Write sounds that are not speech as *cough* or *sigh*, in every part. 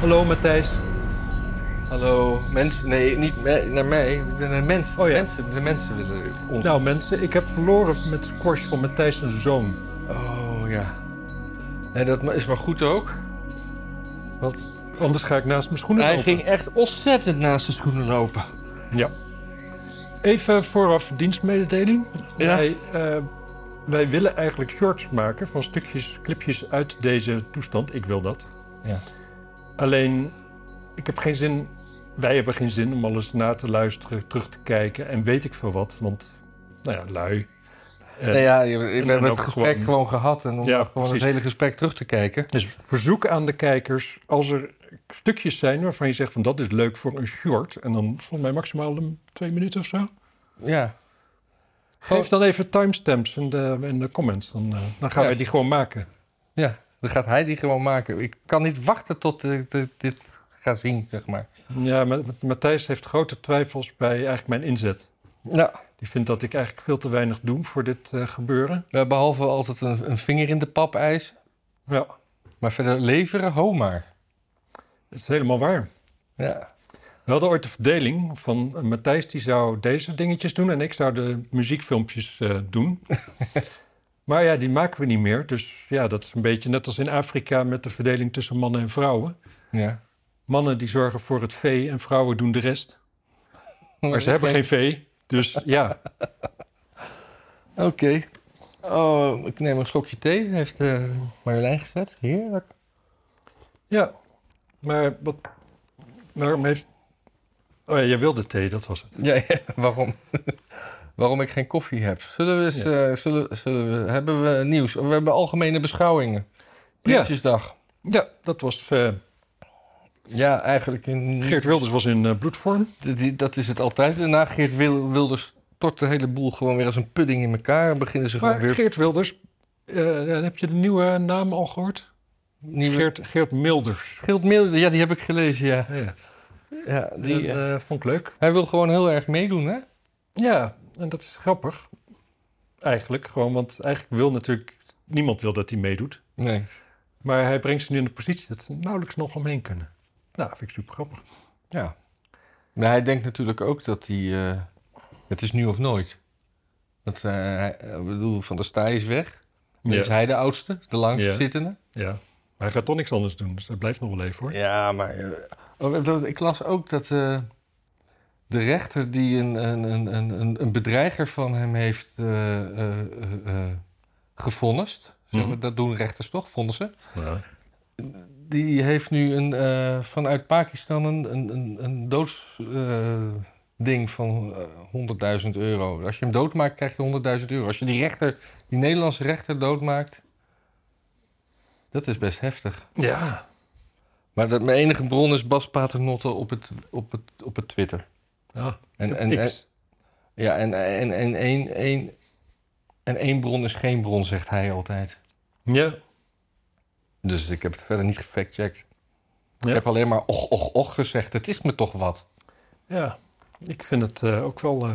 Hallo Matthijs. Hallo, mensen. Nee, niet me- naar mij. Ik ben een mens. Oh ja. mensen, de mensen willen ons. Nou mensen, ik heb verloren met het squash van Matthijs zijn zoon. Oh ja. En dat is maar goed ook. Want Anders ga ik naast mijn schoenen hij lopen. ging echt ontzettend naast de schoenen lopen. Ja. Even vooraf dienstmededeling. Ja. Wij, eh, wij willen eigenlijk shorts maken van stukjes, clipjes uit deze toestand. Ik wil dat. Ja. Alleen, ik heb geen zin, wij hebben geen zin om alles na te luisteren, terug te kijken en weet ik veel wat. Want, nou ja, lui. Eh, nou ja, we en hebben het gesprek gewoon- gewoon, gehad. En om Ja, gewoon precies. het hele gesprek terug te kijken. Dus verzoek aan de kijkers, als er stukjes zijn waarvan je zegt van dat is leuk voor een short. En dan volgens mij maximaal een twee minuten of zo. Ja. Geef dan even timestamps in de, in de comments. Dan, eh, dan gaan Ja. wij die gewoon maken. Ja, dan gaat hij die gewoon maken. Ik kan niet wachten tot ik dit- dit ga zien, zeg maar. Ja, Ma- Ma- Matthijs heeft grote twijfels bij eigenlijk mijn inzet. Ja. Die vindt dat ik eigenlijk veel te weinig doe voor dit eh, gebeuren. Ja, behalve altijd een, een vinger in de pap eisen. Ja, Maar verder leveren, ho maar. dat is helemaal waar. Ja. We hadden ooit de verdeling van eh, Matthijs die zou deze dingetjes doen en ik zou de muziekfilmpjes eh, doen. *laughs* maar ja, die maken we niet meer. Dus ja, dat is een beetje net als in Afrika met de verdeling tussen mannen en vrouwen. Ja. Mannen die zorgen voor het vee en vrouwen doen de rest. Maar ze hebben geen vee. Dus *laughs* ja, Oké. Oh, ik neem een slokje thee. Heeft eh, Marjolein gezet. Heerlijk. ja. Maar wat, waarom heeft... Oh ja, jij wilde thee, dat was het. Ja, ja, waarom? Waarom ik geen koffie heb. Zullen we eens, Ja. eh, zullen, zullen we, hebben we nieuws? We hebben algemene beschouwingen. Ja. Prinsjesdag. Ja, dat was... eh, Ja, eigenlijk in... Geert Wilders was in eh, bloedvorm. Die- dat is het altijd. Daarna Geert Wil- Wilders stort de hele boel gewoon weer als een pudding in elkaar. En beginnen ze Maar gewoon weer... Geert Wilders, heb je de nieuwe naam al gehoord? Nieuwe... Geert, Geert Milders. Geert Milde, ja, die heb ik gelezen, ja. Ja, ja die, eh, vond ik leuk. hij wil gewoon heel erg meedoen, hè? Ja, en dat is grappig. Eigenlijk gewoon, want eigenlijk wil natuurlijk... Niemand wil dat hij meedoet. Nee. Maar hij brengt ze nu in de positie dat ze nauwelijks nog omheen kunnen. Nou, vind ik super grappig. Ja. Maar hij denkt natuurlijk ook dat hij... eh, het is nu of nooit. Dat, eh, hij, ik bedoel, Van der Staaij is weg. Dan Ja. is hij de oudste, de langst Ja. maar hij gaat toch niks anders doen, dus dat blijft nog wel even hoor. Ja, maar... eh, oh, dat- ik las ook dat de rechter die een, een, een, een, bedreiger van hem heeft eh eh, eh, eh, gevonnist... Mhm. Dat doen rechters toch, vonnissen? Ja. Die heeft nu een, vanuit Pakistan een, een, doodsding van eh 100.000 euro. Als je hem doodmaakt, krijg je 100.000 euro. Als je die rechter, die Nederlandse rechter doodmaakt, dat is best heftig. ja. Maar dat, mijn enige bron is Bas Paternotte op het, op het, op het Twitter. Ja. En, en, en, ja, en, en, en, één, één, en één bron is geen bron, zegt hij altijd. Ja. Dus ik heb het verder niet gefactcheckt. Ja. Ik heb alleen maar och, och, och gezegd. Het is me toch wat. Ja, ik vind het eh, ook wel. eh,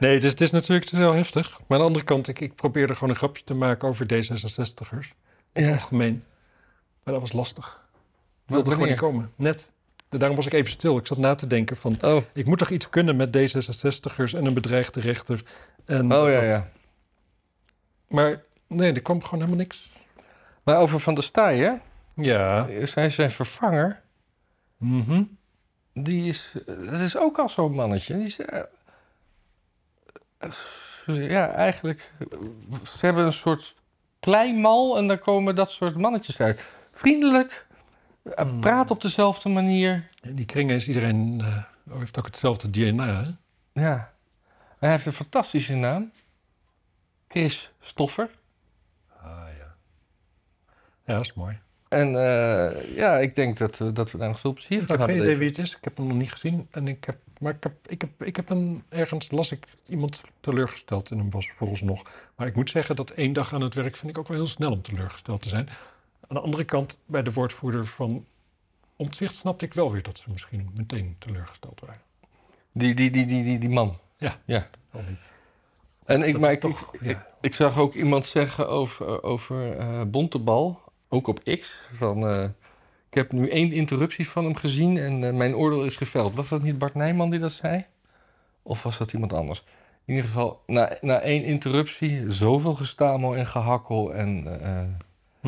Nee, het is, het is natuurlijk heel heftig. Maar aan de andere kant, ik, ik probeerde gewoon een grapje te maken over D66'ers. In het Ja. algemeen. Maar dat was lastig. Ik wilde er gewoon niet komen. Net. Daarom was ik even stil. Ik zat na te denken van... Oh, Ik moet toch iets kunnen met D66'ers en een bedreigde rechter. En oh dat- ja, ja. Maar nee, er kwam gewoon helemaal niks. Maar over Van der Staaij, hè? Ja. Zijn, zijn vervanger, Mhm. die is... Dat is ook al zo'n mannetje. Die is... eh, eh, ja, eigenlijk... Ze hebben een soort kleinmal en daar komen dat soort mannetjes uit. Vriendelijk, eh, Hmm. praat op dezelfde manier. In die kringen is iedereen... eh, heeft ook hetzelfde DNA, hè? Ja. Hij heeft een fantastische naam. Chris Stoffer. Ah, ja. Ja, dat is mooi. En eh, ja, ik denk dat, eh, dat we daar nog veel plezier Ik van heb gaan geen idee wie het is. Ik heb hem nog niet gezien. En ik heb, maar ik heb, ik heb, ik heb een, ergens las ik iemand teleurgesteld in hem was vooralsnog. Maar ik moet zeggen dat één dag aan het werk vind ik ook wel heel snel om teleurgesteld te zijn. Aan de andere kant, bij de woordvoerder van Omtzigt snapte ik wel weer dat ze misschien meteen teleurgesteld waren. Die, die, die, die, die, die man. Ja. ja. Niet. En ik, maar ik, toch- ik, ja. ik, ik zag ook iemand zeggen over, over eh, Bontebal, ook op X, van... eh, Ik heb nu één interruptie van hem gezien en eh, mijn oordeel is geveld. Was dat niet Bart Nijman die dat zei? Of was dat iemand anders? In ieder geval, na, na één interruptie, zoveel gestamel en gehakkel en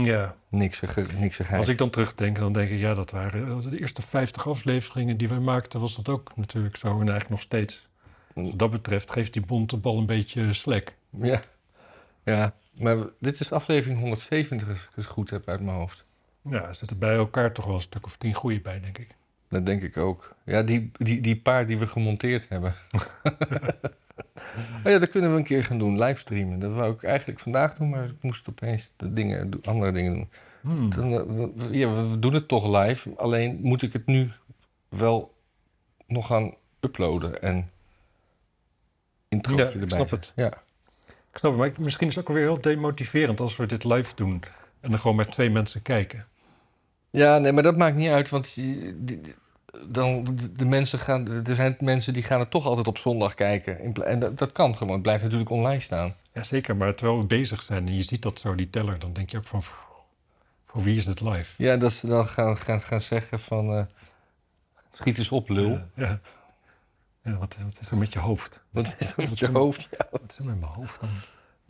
Ja, niks niks als ik dan terugdenk, dan denk ik, ja, dat waren de eerste 50 afleveringen die wij maakten, was dat ook natuurlijk zo en eigenlijk nog steeds. Wat dat betreft geeft die bonte bal een beetje slack. Ja. ja, maar dit is aflevering 170 als ik het goed heb uit mijn hoofd. Ja, er zitten bij elkaar toch wel een stuk of tien goede bij, denk ik. Dat denk ik ook. Ja, die, die, die paar die we gemonteerd hebben. *laughs* *laughs* oh ja, dat kunnen we een keer gaan doen, livestreamen. Dat wou ik eigenlijk vandaag doen, maar ik moest opeens de dingen, andere dingen doen. Hmm. Dan, eh, ja, we doen het toch live, alleen moet ik het nu wel nog gaan uploaden en introotje Ja, ik erbij. snap het. Ja. Ik snap het, maar ik- misschien is het ook weer heel demotiverend als we dit live doen en dan gewoon met twee mensen kijken. Ja, nee, maar dat maakt niet uit, want dan, de- mensen gaan, er zijn mensen die gaan het toch altijd op zondag kijken. En dat, dat kan gewoon, het blijft natuurlijk online staan. Ja, zeker, maar terwijl we bezig zijn en je ziet dat zo, die teller, dan denk je ook van, "Pff, voor wie is het live? Ja, dat ze dan gaan, gaan, gaan zeggen van, eh, schiet eens op, lul. Ja, ja. Ja, wat, is, wat is er met je hoofd? Wat is er met je hoofd? Ja. Wat is er met mijn hoofd dan?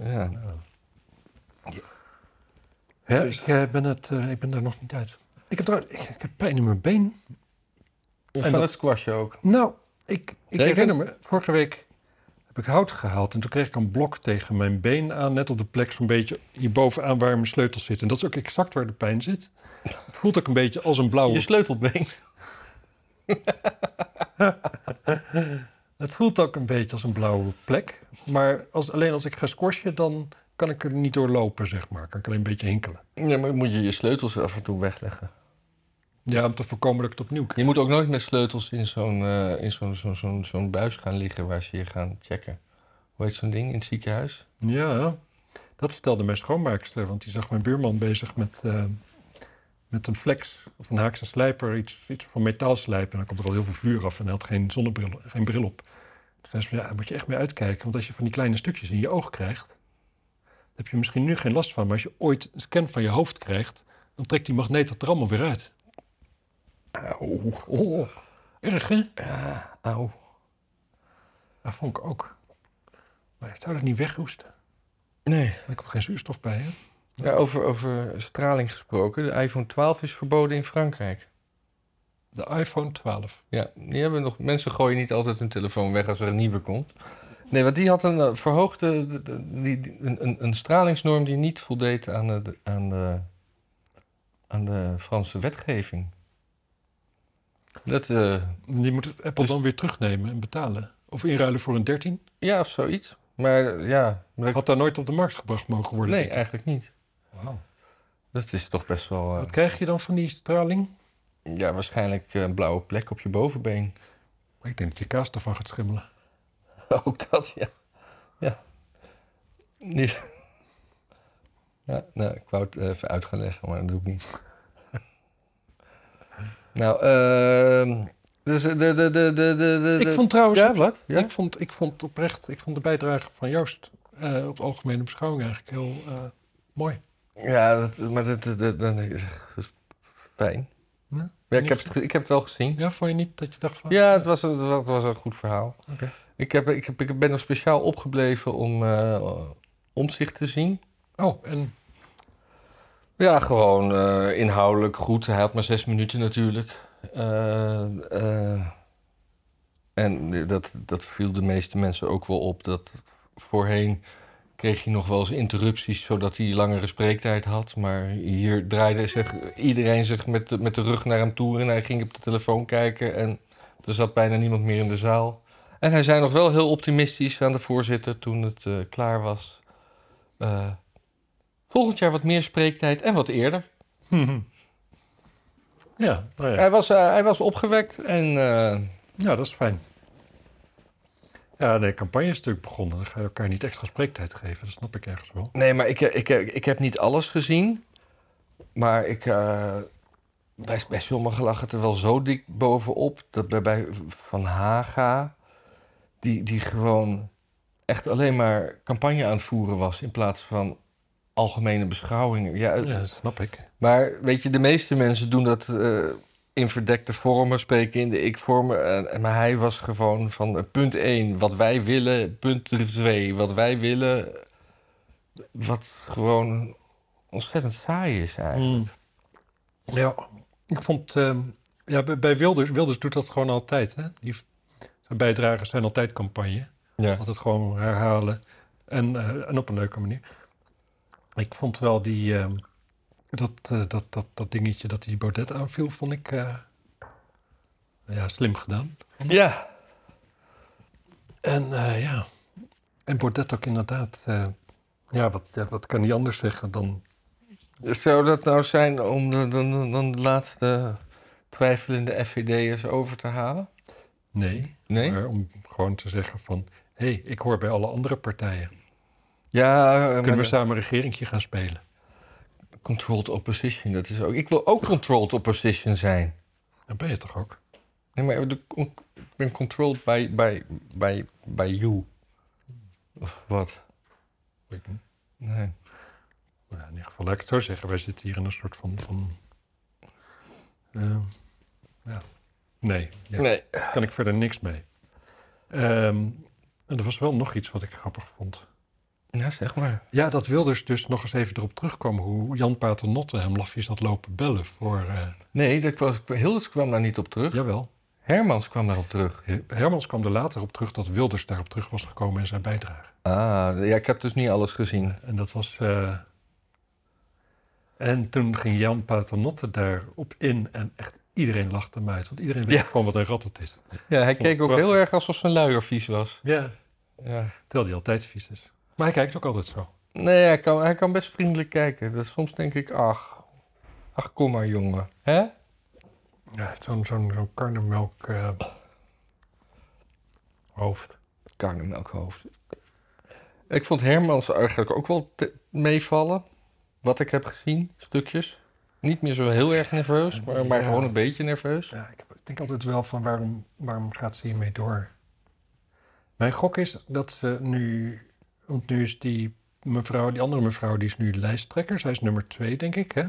ja. Ja, Dus- ik, eh, ben het, eh, ik ben er nog niet uit. Ik heb, trouwens- ik, ik heb pijn in mijn been. Van dat- het squashen ook. Nou, ik, ik herinner me, vorige week heb ik hout gehaald en toen kreeg ik een blok tegen mijn been aan, net op de plek zo'n beetje hierbovenaan waar mijn sleutels zitten. En dat is ook exact waar de pijn zit. Het voelt ook een beetje als een blauwe Je sleutelbeen. *laughs* Het voelt ook een beetje als een blauwe plek. Maar als, alleen als ik ga squashen, dan kan ik er niet door lopen, zeg maar. Kan ik alleen een beetje hinkelen. Ja, maar moet je je sleutels af en toe wegleggen. Ja, om te voorkomen dat ik het opnieuw krijg. Je moet ook nooit met sleutels in zo'n eh, in zo'n zo'n zo'n zo'n buis gaan liggen waar ze je gaan checken. Hoe heet zo'n ding in het ziekenhuis? Ja, dat vertelde mijn schoonmaakster. Want die zag mijn buurman bezig met, eh, met een flex of een haakse slijper. Iets, iets van metaal slijpen. En dan komt er al heel veel vuur af en hij had geen zonnebril, geen bril op. Toen zei ze van, ja, daar moet je echt mee uitkijken. Want als je van die kleine stukjes in je oog krijgt... dan heb je misschien nu geen last van. Maar als je ooit een scan van je hoofd krijgt... dan trekt die magneet het er allemaal weer uit. Auw. Oh, erg hè? Ja, auw. Dat vond ik ook. Maar zou dat niet weghoesten. Nee. Er komt geen zuurstof bij, hè? Ja, over, over straling gesproken. De iPhone 12 is verboden in Frankrijk. De iPhone 12. Ja, die hebben nog, mensen gooien niet altijd hun telefoon weg als er een nieuwe komt. Nee, want die had een eh, verhoogde, de- de- die, die- een, een, stralingsnorm die niet voldeed aan de, de- aan de, aan de Franse wetgeving. Dat, eh, Die moet Apple Dus- dan weer terugnemen en betalen. Of inruilen voor een 13. ja, of zoiets. Maar eh, ja, maar ik- Had daar nooit op de markt gebracht mogen worden. nee, eigenlijk niet. Wauw. Dat is toch best wel, eh, Wat krijg je dan van die straling? ja, waarschijnlijk een blauwe plek op je bovenbeen. Maar ik denk dat je kaas ervan gaat schimmelen. *laughs* Ook dat, ja. Ja. Niet. *laughs* Ja, nou, ik wou het even uit gaan leggen, maar dat doe ik niet. Nou, ehm dus de, de, de, de, de, de, Ik vond trouwens... Ja, wat? Ja? Ik, vond, ik vond oprecht... Ik vond de bijdrage van Joost eh, op de algemene beschouwing eigenlijk heel eh, mooi. Ja, dat, maar dat, dat, dat, dat is fijn. Ja? Ja, ik heb, het, ik heb het wel gezien. Ja, vond je niet dat je dacht van... Ja, het was, een- het was een goed verhaal. Oké. Ik, heb, ik, heb, ik ben nog speciaal opgebleven om uh, omzicht te zien. Oh, en Ja, gewoon eh, inhoudelijk goed. Hij had maar zes minuten natuurlijk. Eh, eh, en dat, dat viel de meeste mensen ook wel op. Dat voorheen kreeg hij nog wel eens interrupties zodat hij langere spreektijd had. Maar hier draaide zich iedereen zich met de, met de rug naar hem toe en hij ging op de telefoon kijken. En er zat bijna niemand meer in de zaal. En hij zei nog wel heel optimistisch aan de voorzitter toen het klaar was. Eh, volgend jaar wat meer spreektijd en wat eerder. *laughs* ja, nou ja. Hij, was, eh, hij was opgewekt en eh, ja, dat is fijn. Ja, nee, campagne is natuurlijk begonnen. Dan ga je elkaar niet extra spreektijd geven. Dat snap ik ergens wel. Nee, maar ik, ik, ik, ik heb niet alles gezien. Maar ik, eh, bij, bij sommigen lag het er wel zo dik bovenop. Dat bij, bij Van Haga, die, die gewoon echt alleen maar campagne aan het voeren was. In plaats van algemene beschouwingen. Ja, Ja, dat snap ik. Maar weet je, de meeste mensen doen dat eh, in verdekte vormen, spreken in de ik-vormen. Eh, maar hij was gewoon van eh, punt 1, wat wij willen, punt 2, wat wij willen. Wat gewoon ontzettend saai is eigenlijk. Ja, ik vond... ehm, ja, bij- Wilders... Wilders doet dat gewoon altijd, hè? Die, zijn bijdragers zijn altijd campagne. Ja. Altijd gewoon herhalen. En, eh, en op een leuke manier. Ik vond wel die... ehm, dat, eh, dat, dat, dat dingetje dat die Baudet aanviel, vond ik... eh, ja, slim gedaan. ja. En eh, ja... En Baudet ook inderdaad... eh, ja, wat, ja, wat kan hij anders zeggen dan... Zou dat nou zijn om de, dan, dan de laatste twijfelende FVD'ers over te halen? Nee. Nee? Maar om gewoon te zeggen van... Hé, hey, ik hoor bij alle andere partijen. Ja, Kunnen we samen een regeringje gaan spelen? controlled opposition, dat is ook... Ik wil ook controlled opposition zijn. Dan ben je toch ook? Nee, maar de, ik ben controlled by, by, by, by you. Of wat? Weet ik niet. Nee. Nou, in ieder geval, laat ik het zo zeggen. Wij zitten hier in een soort van... van eh, ja. Nee, ja, Nee. daar kan ik verder niks mee. Ehm, en er was wel nog iets wat ik grappig vond. Ja, zeg maar. Ja, dat Wilders dus nog eens even erop terugkwam... hoe Jan Paternotte hem lafjes had lopen bellen voor... eh, Nee, dat was, Hilders kwam daar niet op terug. jawel. Hermans kwam daarop terug. Hermans kwam er later op terug dat Wilders daarop terug was gekomen in zijn bijdrage. Ah, ja, ik heb dus niet alles gezien. En dat was. eh, En toen ging Jan Paternotte daarop in en echt iedereen lachte hem uit. Want iedereen weet Ja. gewoon wat een rat het is. Ja, hij keek ook prachtig. heel erg alsof zijn luier vies was. Ja. Ja. Terwijl hij altijd vies is. Maar hij kijkt ook altijd zo. Nee, hij kan, hij kan best vriendelijk kijken. Dus soms denk ik, ach, ach, kom maar jongen. Hè? Ja, zo'n zo'n zo'n karnemelk eh, hoofd. Karnemelkhoofd. Ik vond Hermans eigenlijk ook wel meevallen. Wat ik heb gezien, stukjes. Niet meer zo heel erg nerveus, maar, maar Ja. gewoon een beetje nerveus. Ja, ik denk altijd wel van waarom, waarom gaat ze hiermee door? Mijn gok is dat ze nu... Want nu is die mevrouw, die andere mevrouw, die is nu lijsttrekker. Zij is nummer twee, denk ik, hè?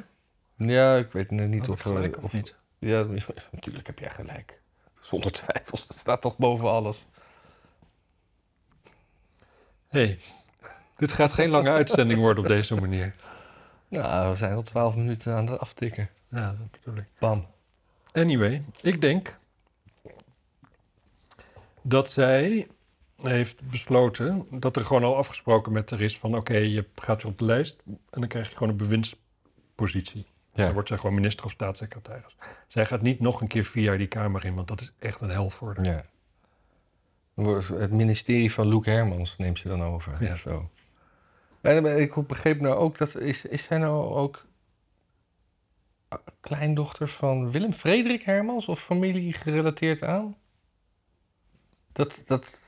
Ja, ik weet niet Had of ik gelijk er- of niet? Ja, *laughs* natuurlijk heb jij gelijk. Zonder twijfels, dat staat toch boven alles. hey, dit gaat geen lange uitzending worden op deze manier. Nou, we zijn al twaalf minuten aan het aftikken. Ja, dat bedoel ik. Bam. Anyway, ik denk dat zij heeft besloten dat er gewoon al afgesproken met haar is van oké, je gaat weer op de lijst en dan krijg je gewoon een bewindspositie. Ja. Dan wordt zij gewoon minister of staatssecretaris. Zij gaat niet nog een keer vier jaar die Kamer in, want dat is echt een hel voor haar. Ja. Het ministerie van Loek Hermans neemt ze dan over. Ja. of Zo. En maar ik begreep nou ook dat. Is, is zij nou ook. kleindochter van Willem Frederik Hermans of familie gerelateerd aan? Dat, dat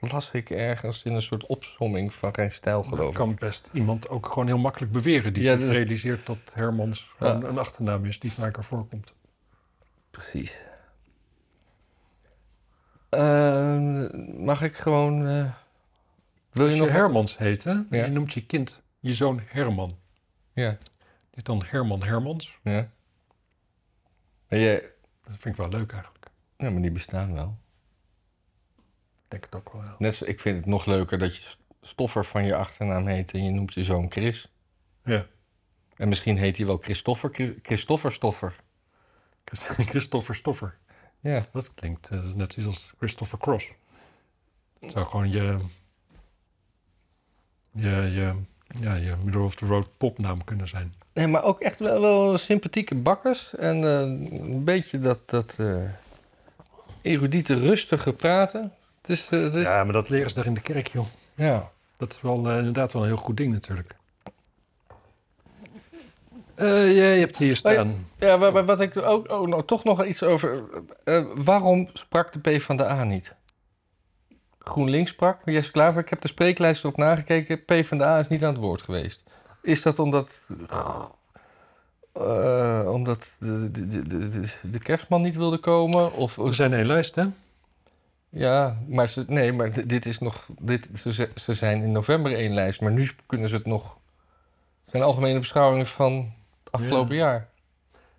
las ik ergens in een soort opsomming van geen stijl, Dat geloof ik. kan best iemand ook gewoon heel makkelijk beweren die Ja, zich dat- realiseert dat Hermans gewoon Ja. een achternaam is die vaker voorkomt. Precies. Ehm, mag ik gewoon. eh, wil je je nog. Hermans heet, hè? Ja. je noemt je kind je zoon Herman. Ja. Niet dan Herman Hermans. ja. En jij, Dat vind ik wel leuk eigenlijk. ja, maar die bestaan wel. Ik denk het ook wel. ja. Net zo, ik vind het nog leuker dat je Stoffer van je achternaam heet en je noemt je zoon Chris. Ja. En misschien heet hij wel Christoffer, Chri- Christoffer Stoffer. Chris- *laughs* Christopher Stoffer. Ja. Dat klinkt eh, dat is net zoiets als Christopher Cross. Het zou gewoon je, je, je, ja, je middle of the road popnaam kunnen zijn. Nee, maar ook echt wel, wel sympathieke bakkers. En eh, een beetje dat, dat eh erudite, rustige praten. Eh, ja. Ja, maar dat leren ze daar in de kerk, joh. Dat is wel eh, inderdaad wel een heel goed ding natuurlijk. Eh, jij hebt hier staan. Ja, maar wat ik ook oh, nou, toch nog iets over. waarom sprak de PvdA niet? GroenLinks sprak, Jesse Klaver, ik heb de spreeklijst op nagekeken. PvdA is niet aan het woord geweest. Is dat omdat. omdat de, de, de, de, de kerstman niet wilde komen? Of, We zijn één lijst, hè? Ja, maar, ze, nee, maar di- dit is nog. Dit, ze, ze- zijn in november één lijst, maar nu kunnen ze het nog zijn algemene beschouwingen van het afgelopen jaar.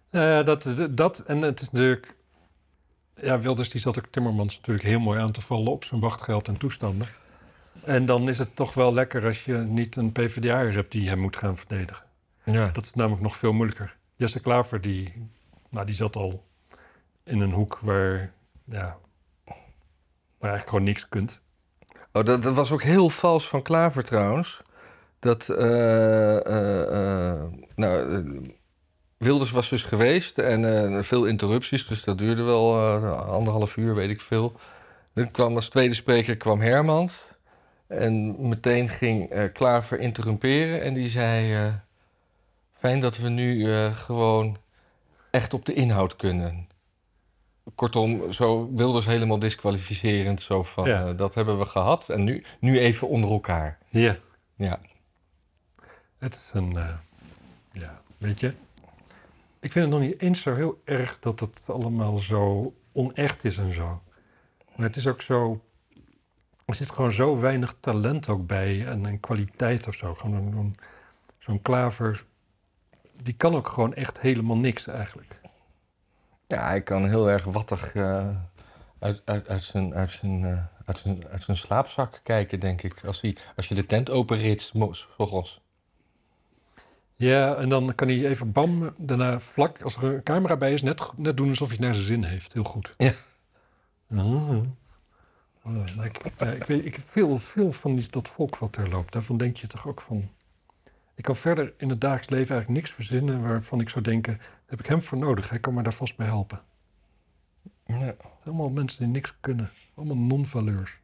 Ja, dat, dat en het is natuurlijk... Ja, Wilders die zat ook Timmermans natuurlijk heel mooi aan te vallen op zijn wachtgeld en toestanden. En dan is het toch wel lekker als je niet een PvdA hebt die hem moet gaan verdedigen. Ja. Dat is namelijk nog veel moeilijker. Jesse Klaver, die, nou, die zat al in een hoek waar, ja, waar eigenlijk gewoon niks kunt. Oh, dat, dat was ook heel vals van Klaver trouwens. Dat, eh, eh, eh, nou, Wilders was dus geweest en veel interrupties, dus dat duurde wel anderhalf uur, weet ik veel. Dan kwam als tweede spreker kwam Hermans. En meteen ging eh, Klaver interrumperen en die zei... fijn dat we nu gewoon echt op de inhoud kunnen. Kortom, zo Wilders helemaal disqualificerend. Zo van, Ja. eh, dat hebben we gehad en nu, nu even onder elkaar. Ja. Ja. Het is een, eh, ja, weet je. Ik vind het nog niet eens zo heel erg dat het allemaal zo onecht is en zo. Maar het is ook zo, er zit gewoon zo weinig talent ook bij en, en kwaliteit of zo. Gewoon zo'n klaver, die kan ook gewoon echt helemaal niks eigenlijk. Ja, hij kan heel erg wattig eh, uit, uit, uit, zijn, uit, zijn, eh, uit, zijn, uit zijn slaapzak kijken, denk ik. Als, hij, als je de tent openrit, mo- s ochtends. Ja, en dan kan hij even bam, daarna vlak, als er een camera bij is, net, net doen alsof hij het naar zijn zin heeft. Heel goed. Ja. Oh, maar ik, ik weet, ik veel, veel van die, dat volk wat er loopt. Daarvan denk je toch ook van... Ik kan verder in het dagelijks leven eigenlijk niks verzinnen waarvan ik zou denken... heb ik hem voor nodig, hij kan me daar vast bij helpen. Ja. Het zijn allemaal mensen die niks kunnen. Allemaal non-valeurs.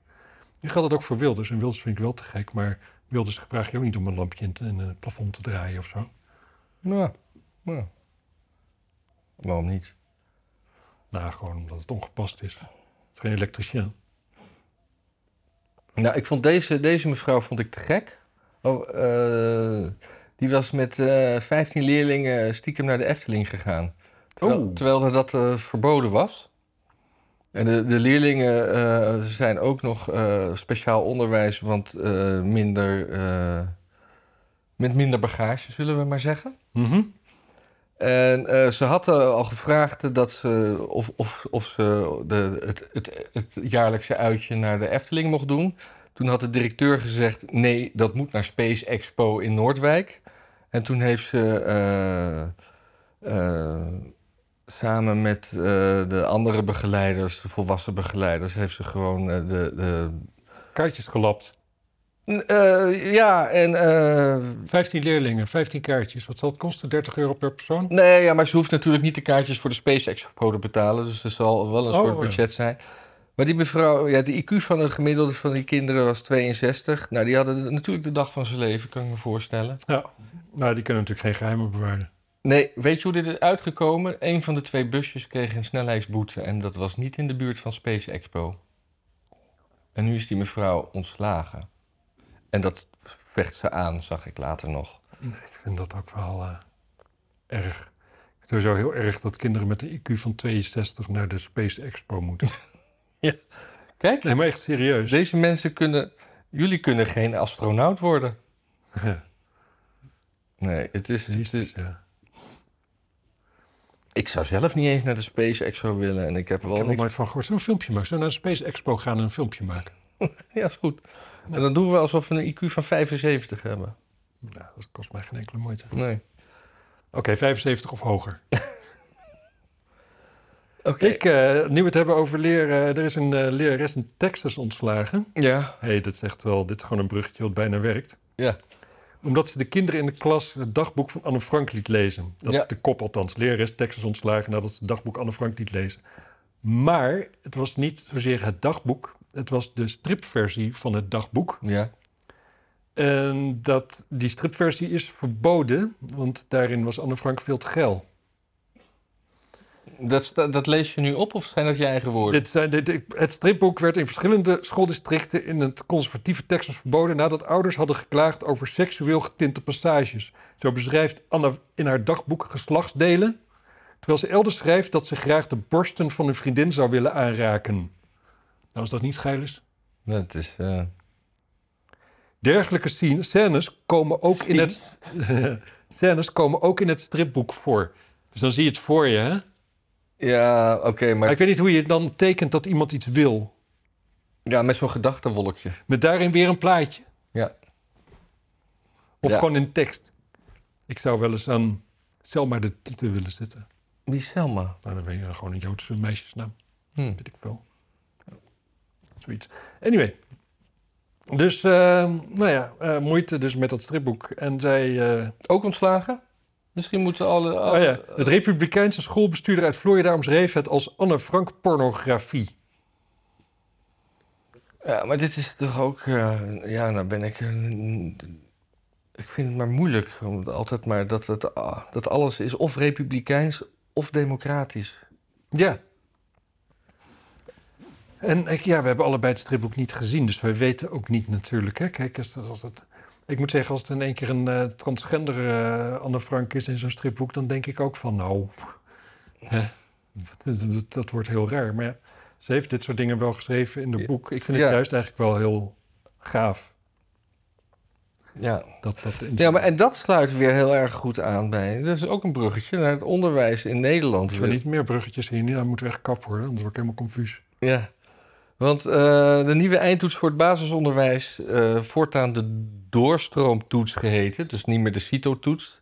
Nu geldt het ook voor Wilders. En Wilders vind ik wel te gek, maar Wilders vraag je ook niet om een lampje in, het- plafond te draaien of zo. Ja. Waarom niet? Nou, gewoon omdat het ongepast is geen elektricien. Nou, ik vond deze, deze mevrouw vond ik te gek. Oh, eh, die was met eh 15 leerlingen stiekem naar de Efteling gegaan. Terwijl, Oh. terwijl dat eh, verboden was. En de, de leerlingen eh, zijn ook nog eh, speciaal onderwijs, want eh, minder, eh, met minder bagage, zullen we maar zeggen. Mhm. En eh, ze hadden al gevraagd dat ze, of, of, of ze de, het, het, het jaarlijkse uitje naar de Efteling mocht doen. Toen had de directeur gezegd: nee, dat moet naar Space Expo in Noordwijk. En toen heeft ze eh, eh, samen met eh, de andere begeleiders, de volwassen begeleiders, heeft ze gewoon de. de Kaartjes gelapt. Ja, en. eh, 15 leerlingen, 15 kaartjes. Wat zal het kosten? 30 euro per persoon? Nee, ja, maar ze hoeft natuurlijk niet de kaartjes voor de Space Expo te betalen. Dus er zal wel een Oh, soort budget zijn. Maar die mevrouw, ja, de IQ van een gemiddelde van die kinderen was 62. Nou, die hadden de- natuurlijk de dag van zijn leven, kan ik me voorstellen. Ja. Nou, die kunnen natuurlijk geen geheimen bewaren. Nee, weet je hoe dit is uitgekomen? Een van de twee busjes kreeg een snelheidsboete en dat was niet in de buurt van Space Expo. En nu is die mevrouw ontslagen. En dat vecht ze aan, zag ik later nog. Nee, ik vind dat ook wel eh, erg. Sowieso heel erg dat kinderen met een IQ van 62 naar de Space Expo moeten. *laughs* *laughs* Kijk, Nee, maar echt serieus. deze mensen kunnen, jullie kunnen geen astronaut worden. Ja, Nee, het is, het is, ja. Ik zou zelf niet eens naar de Space Expo willen. En ik heb Ik wel heb er niks... nooit van gehoord. Zullen een filmpje maken? Zullen we naar de Space Expo gaan en een filmpje maken? *laughs* Ja, is goed. En dan doen we alsof we een IQ van 75 hebben. Nou, dat kost mij geen enkele moeite. Nee. Oké, 75 of hoger. *laughs* Ik, eh, nu we het hebben over leren, er is een eh, lerares in Texas ontslagen. Ja. Hé, hey, dat is echt wel, dit is gewoon een bruggetje wat bijna werkt. Ja. Omdat ze de kinderen in de klas het dagboek van Anne Frank liet lezen. Dat Ja. is de kop althans. Lerares Texas ontslagen nadat ze het dagboek Anne Frank liet lezen. Maar het was niet zozeer het dagboek. Het was de stripversie van het dagboek. Ja. En dat, die stripversie is verboden, want daarin was Anne Frank veel te geil. Dat, dat lees je nu op of zijn dat je eigen woorden? Dit zijn, dit, het stripboek werd in verschillende schooldistricten in het conservatieve Texas verboden nadat ouders hadden geklaagd over seksueel getinte passages. Zo beschrijft Anna in haar dagboek geslachtsdelen, terwijl ze elders schrijft dat ze graag de borsten van hun vriendin zou willen aanraken. Nou, als dat niet geil is. Dat is... eh, dergelijke scene- scènes komen ook in het, *laughs* scènes komen ook in het stripboek voor. Dus dan zie je het voor je, hè? Ja, oké, Maar maar ik weet niet hoe je dan tekent dat iemand iets wil. ja, met zo'n gedachtenwolkje. Met daarin weer een plaatje. Ja. Of Ja. gewoon in tekst. Ik zou wel eens aan Selma de titel willen zetten. Wie is Selma? Nou, dan ben je gewoon een Joodse meisjesnaam. Hm. Weet ik veel. Zoiets. Anyway. Dus, eh, nou ja, eh, moeite dus met dat stripboek. En zij... eh, Ook ontslagen? Misschien moeten alle... oh alle- ja, het Republikeinse schoolbestuurder uit Florida omschreef het als Anne Frank pornografie. Ja, maar dit is toch ook... eh, ja, nou ben ik... eh, ik vind het maar moeilijk. Om altijd maar dat, het, ah, dat alles is of republikeins of democratisch. Ja. En ik, ja, we hebben allebei het stripboek niet gezien, dus wij weten ook niet natuurlijk. Hè? Kijk, als, als het, ik moet zeggen, als het in één keer een eh, transgender eh, Anne Frank is in zo'n stripboek, dan denk ik ook van, nou, hè, dat, dat- dat wordt heel raar. Maar ja, ze heeft dit soort dingen wel geschreven in de Ja, boek. Ik vind het juist eigenlijk wel heel gaaf. Ja. Dat, dat ja, maar en dat sluit weer heel erg goed aan bij... Dat is ook een bruggetje naar het onderwijs in Nederland. Als we niet meer bruggetjes zien, dan moeten we echt kap worden, anders word ik helemaal confuus. Ja, want eh, de nieuwe eindtoets voor het basisonderwijs, eh, voortaan de doorstroomtoets geheten, dus niet meer de CITO-toets,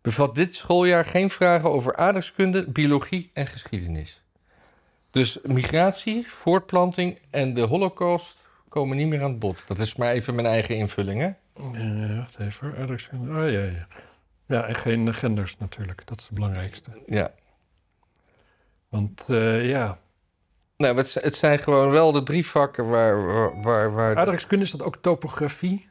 bevat dit schooljaar geen vragen over aardrijkskunde, biologie en geschiedenis. Dus migratie, voortplanting en de holocaust komen niet meer aan het bod. Dat is maar even mijn eigen invulling, hè? Eh, wacht even, aardrijkskunde. Oh ja, ja. Ja, en geen genders natuurlijk, dat is het belangrijkste. Ja. Want eh, ja, Nou, het, het zijn gewoon wel de drie vakken waar... waar, waar, waar aardrijkskunde is dat ook topografie.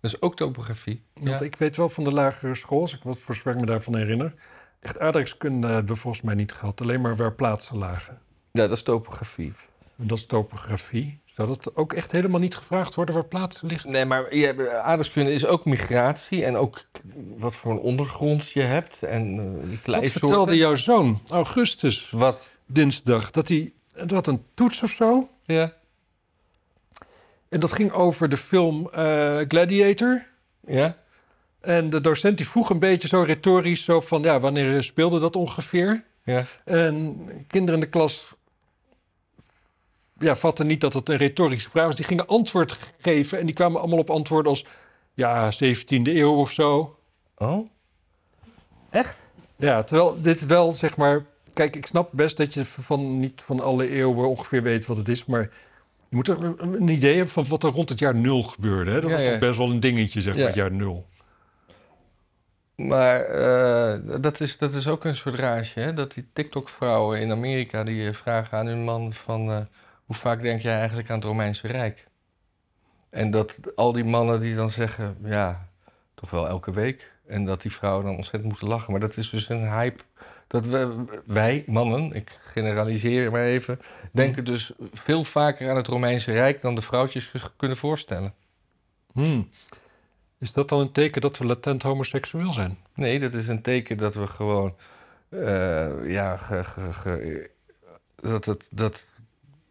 dat is ook topografie. Want Ja. ik weet wel van de lagere school, als ik wat voor zover ik me daarvan herinner. Echt aardrijkskunde hebben we volgens mij niet gehad, alleen maar waar plaatsen lagen. ja, dat is topografie. En dat is topografie. Zou dat ook echt helemaal niet gevraagd worden waar plaatsen liggen? Nee, maar je hebt- aardrijkskunde is ook migratie en ook wat voor een ondergrond je hebt en uh, die Wat vertelde jouw zoon, Augustus, Wat? Dinsdag, dat hij dat had een toets of zo. Ja. En dat ging over de film eh, Gladiator. Ja? En de docent die vroeg een beetje zo retorisch zo van, ja, wanneer speelde dat ongeveer? Ja. En kinderen in de klas ja, vatten niet dat het een retorische vraag was. Die gingen antwoord geven en die kwamen allemaal op antwoorden als, ja, 17e eeuw of zo. Oh? Ja, terwijl dit wel, zeg maar... Kijk, ik snap best dat je van, niet van alle eeuwen ongeveer weet wat het is, maar... Je moet er een, idee hebben van wat er rond het jaar nul gebeurde. Hè? Dat Ja, was ja. toch best wel een dingetje, zeg maar, Ja. het jaar nul. Maar eh, dat, is, dat is ook een soort rage, hè? Dat die TikTok-vrouwen in Amerika die eh, vragen aan hun man van... eh, hoe vaak denk jij eigenlijk aan het Romeinse Rijk? En dat al die mannen die dan zeggen, ja, toch wel elke week. En dat die vrouwen dan ontzettend moeten lachen. Maar dat is dus een hype. Dat we, wij, mannen, ik generaliseer maar even, denken dus veel vaker aan het Romeinse Rijk dan de vrouwtjes zich kunnen voorstellen. Hmm. Is dat dan een teken dat we latent homoseksueel zijn? Nee, dat is een teken dat we gewoon, eh, ja, ge- ge- ge- dat, het, dat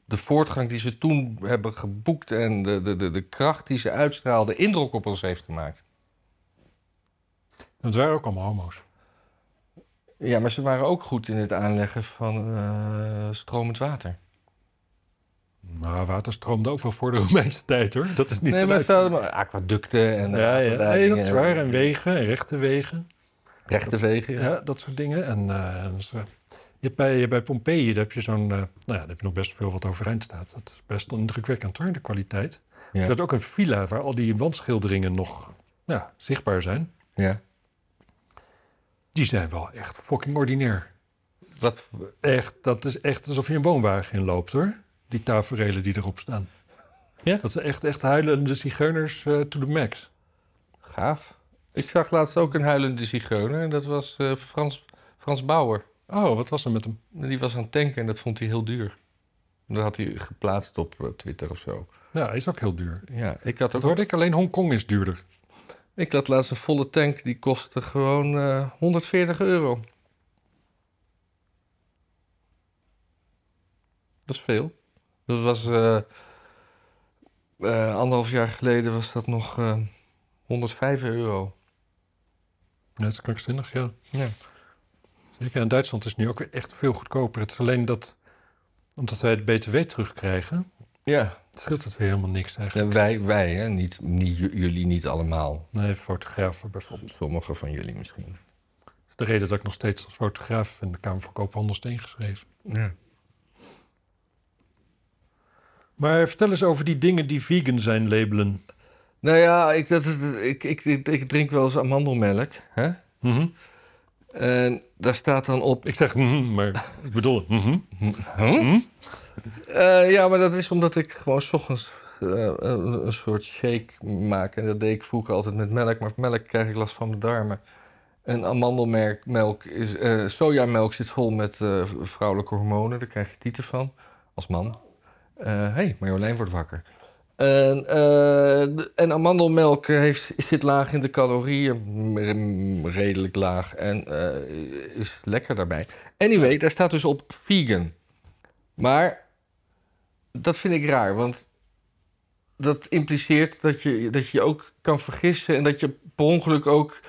de voortgang die ze toen hebben geboekt en de, de, de, de kracht die ze uitstraalden indruk op ons heeft gemaakt. Het waren ook allemaal homo's. Ja, maar ze waren ook goed in het aanleggen van eh, stromend water. Nou, water stroomde ook wel voor de Romeinse tijd, hoor. Dat is niet nee, maar stel maar aquaducten en eh, Ja, ja. Nee, dat is waar. En wegen, en rechte wegen. rechte wegen. Ja, Ja. dat soort dingen. En eh, eh, je hebt bij, bij Pompeii daar heb je zo'n... eh, nou ja, daar heb je nog best veel wat overeind staat. Dat is best indrukwekkend, hoor, de kwaliteit. Ja. Er is ook een villa waar al die wandschilderingen nog ja, zichtbaar zijn. ja. Die zijn wel echt fucking ordinair. Wat, Echt, dat is echt alsof je een woonwagen inloopt, hoor. Die taferelen die erop staan. Ja? Dat zijn echt, echt huilende zigeuners eh, to the max. gaaf. Ik zag laatst ook een huilende zigeuner en dat was eh, Frans, Frans Bauer. Oh, wat was er met hem? Die was aan het tanken en dat vond hij heel duur. Dat had hij geplaatst op eh, Twitter of zo. Ja, is ook heel duur. Ja, ik had, Dat ook, hoorde ik, alleen Hongkong is duurder. Ik had laatst een volle tank, die kostte gewoon eh 140 euro. Dat is veel. Dat was... eh, eh, anderhalf jaar geleden was dat nog eh 105 euro. Ja, dat is krankzinnig, ja. Ja. Zeker in Duitsland is het nu ook echt veel goedkoper. Het is alleen dat, omdat wij het BTW terugkrijgen, Ja, scheelt het weer helemaal niks eigenlijk. wij, wij hè? Niet, niet, jullie niet allemaal. Nee, fotografen bijvoorbeeld. Sommigen van jullie misschien. Dat is de reden dat ik nog steeds als fotograaf in de Kamer van Koophandel is ingeschreven. Ja. Maar vertel eens over die dingen die vegan zijn labelen. Nou ja, ik, dat, ik, ik, ik, drink wel eens amandelmelk. Hè? Mhm. En daar staat dan op... Ik zeg mhm, maar ik bedoel mhm. Huh? Eh, ja, maar dat is omdat ik gewoon 's ochtends eh, een, soort shake maak. En dat deed ik vroeger altijd met melk. Maar melk krijg ik last van mijn darmen. En amandelmelk melk is, eh, sojamelk zit vol met vrouwelijke hormonen. Daar krijg je tieten van, als man. Hé, hey, Marjolein wordt wakker. En, en amandelmelk heeft, zit laag in de calorieën, redelijk laag. En is lekker daarbij. Anyway, daar staat dus op vegan. Maar dat vind ik raar, want dat impliceert dat je dat je ook kan vergissen en dat je per ongeluk ook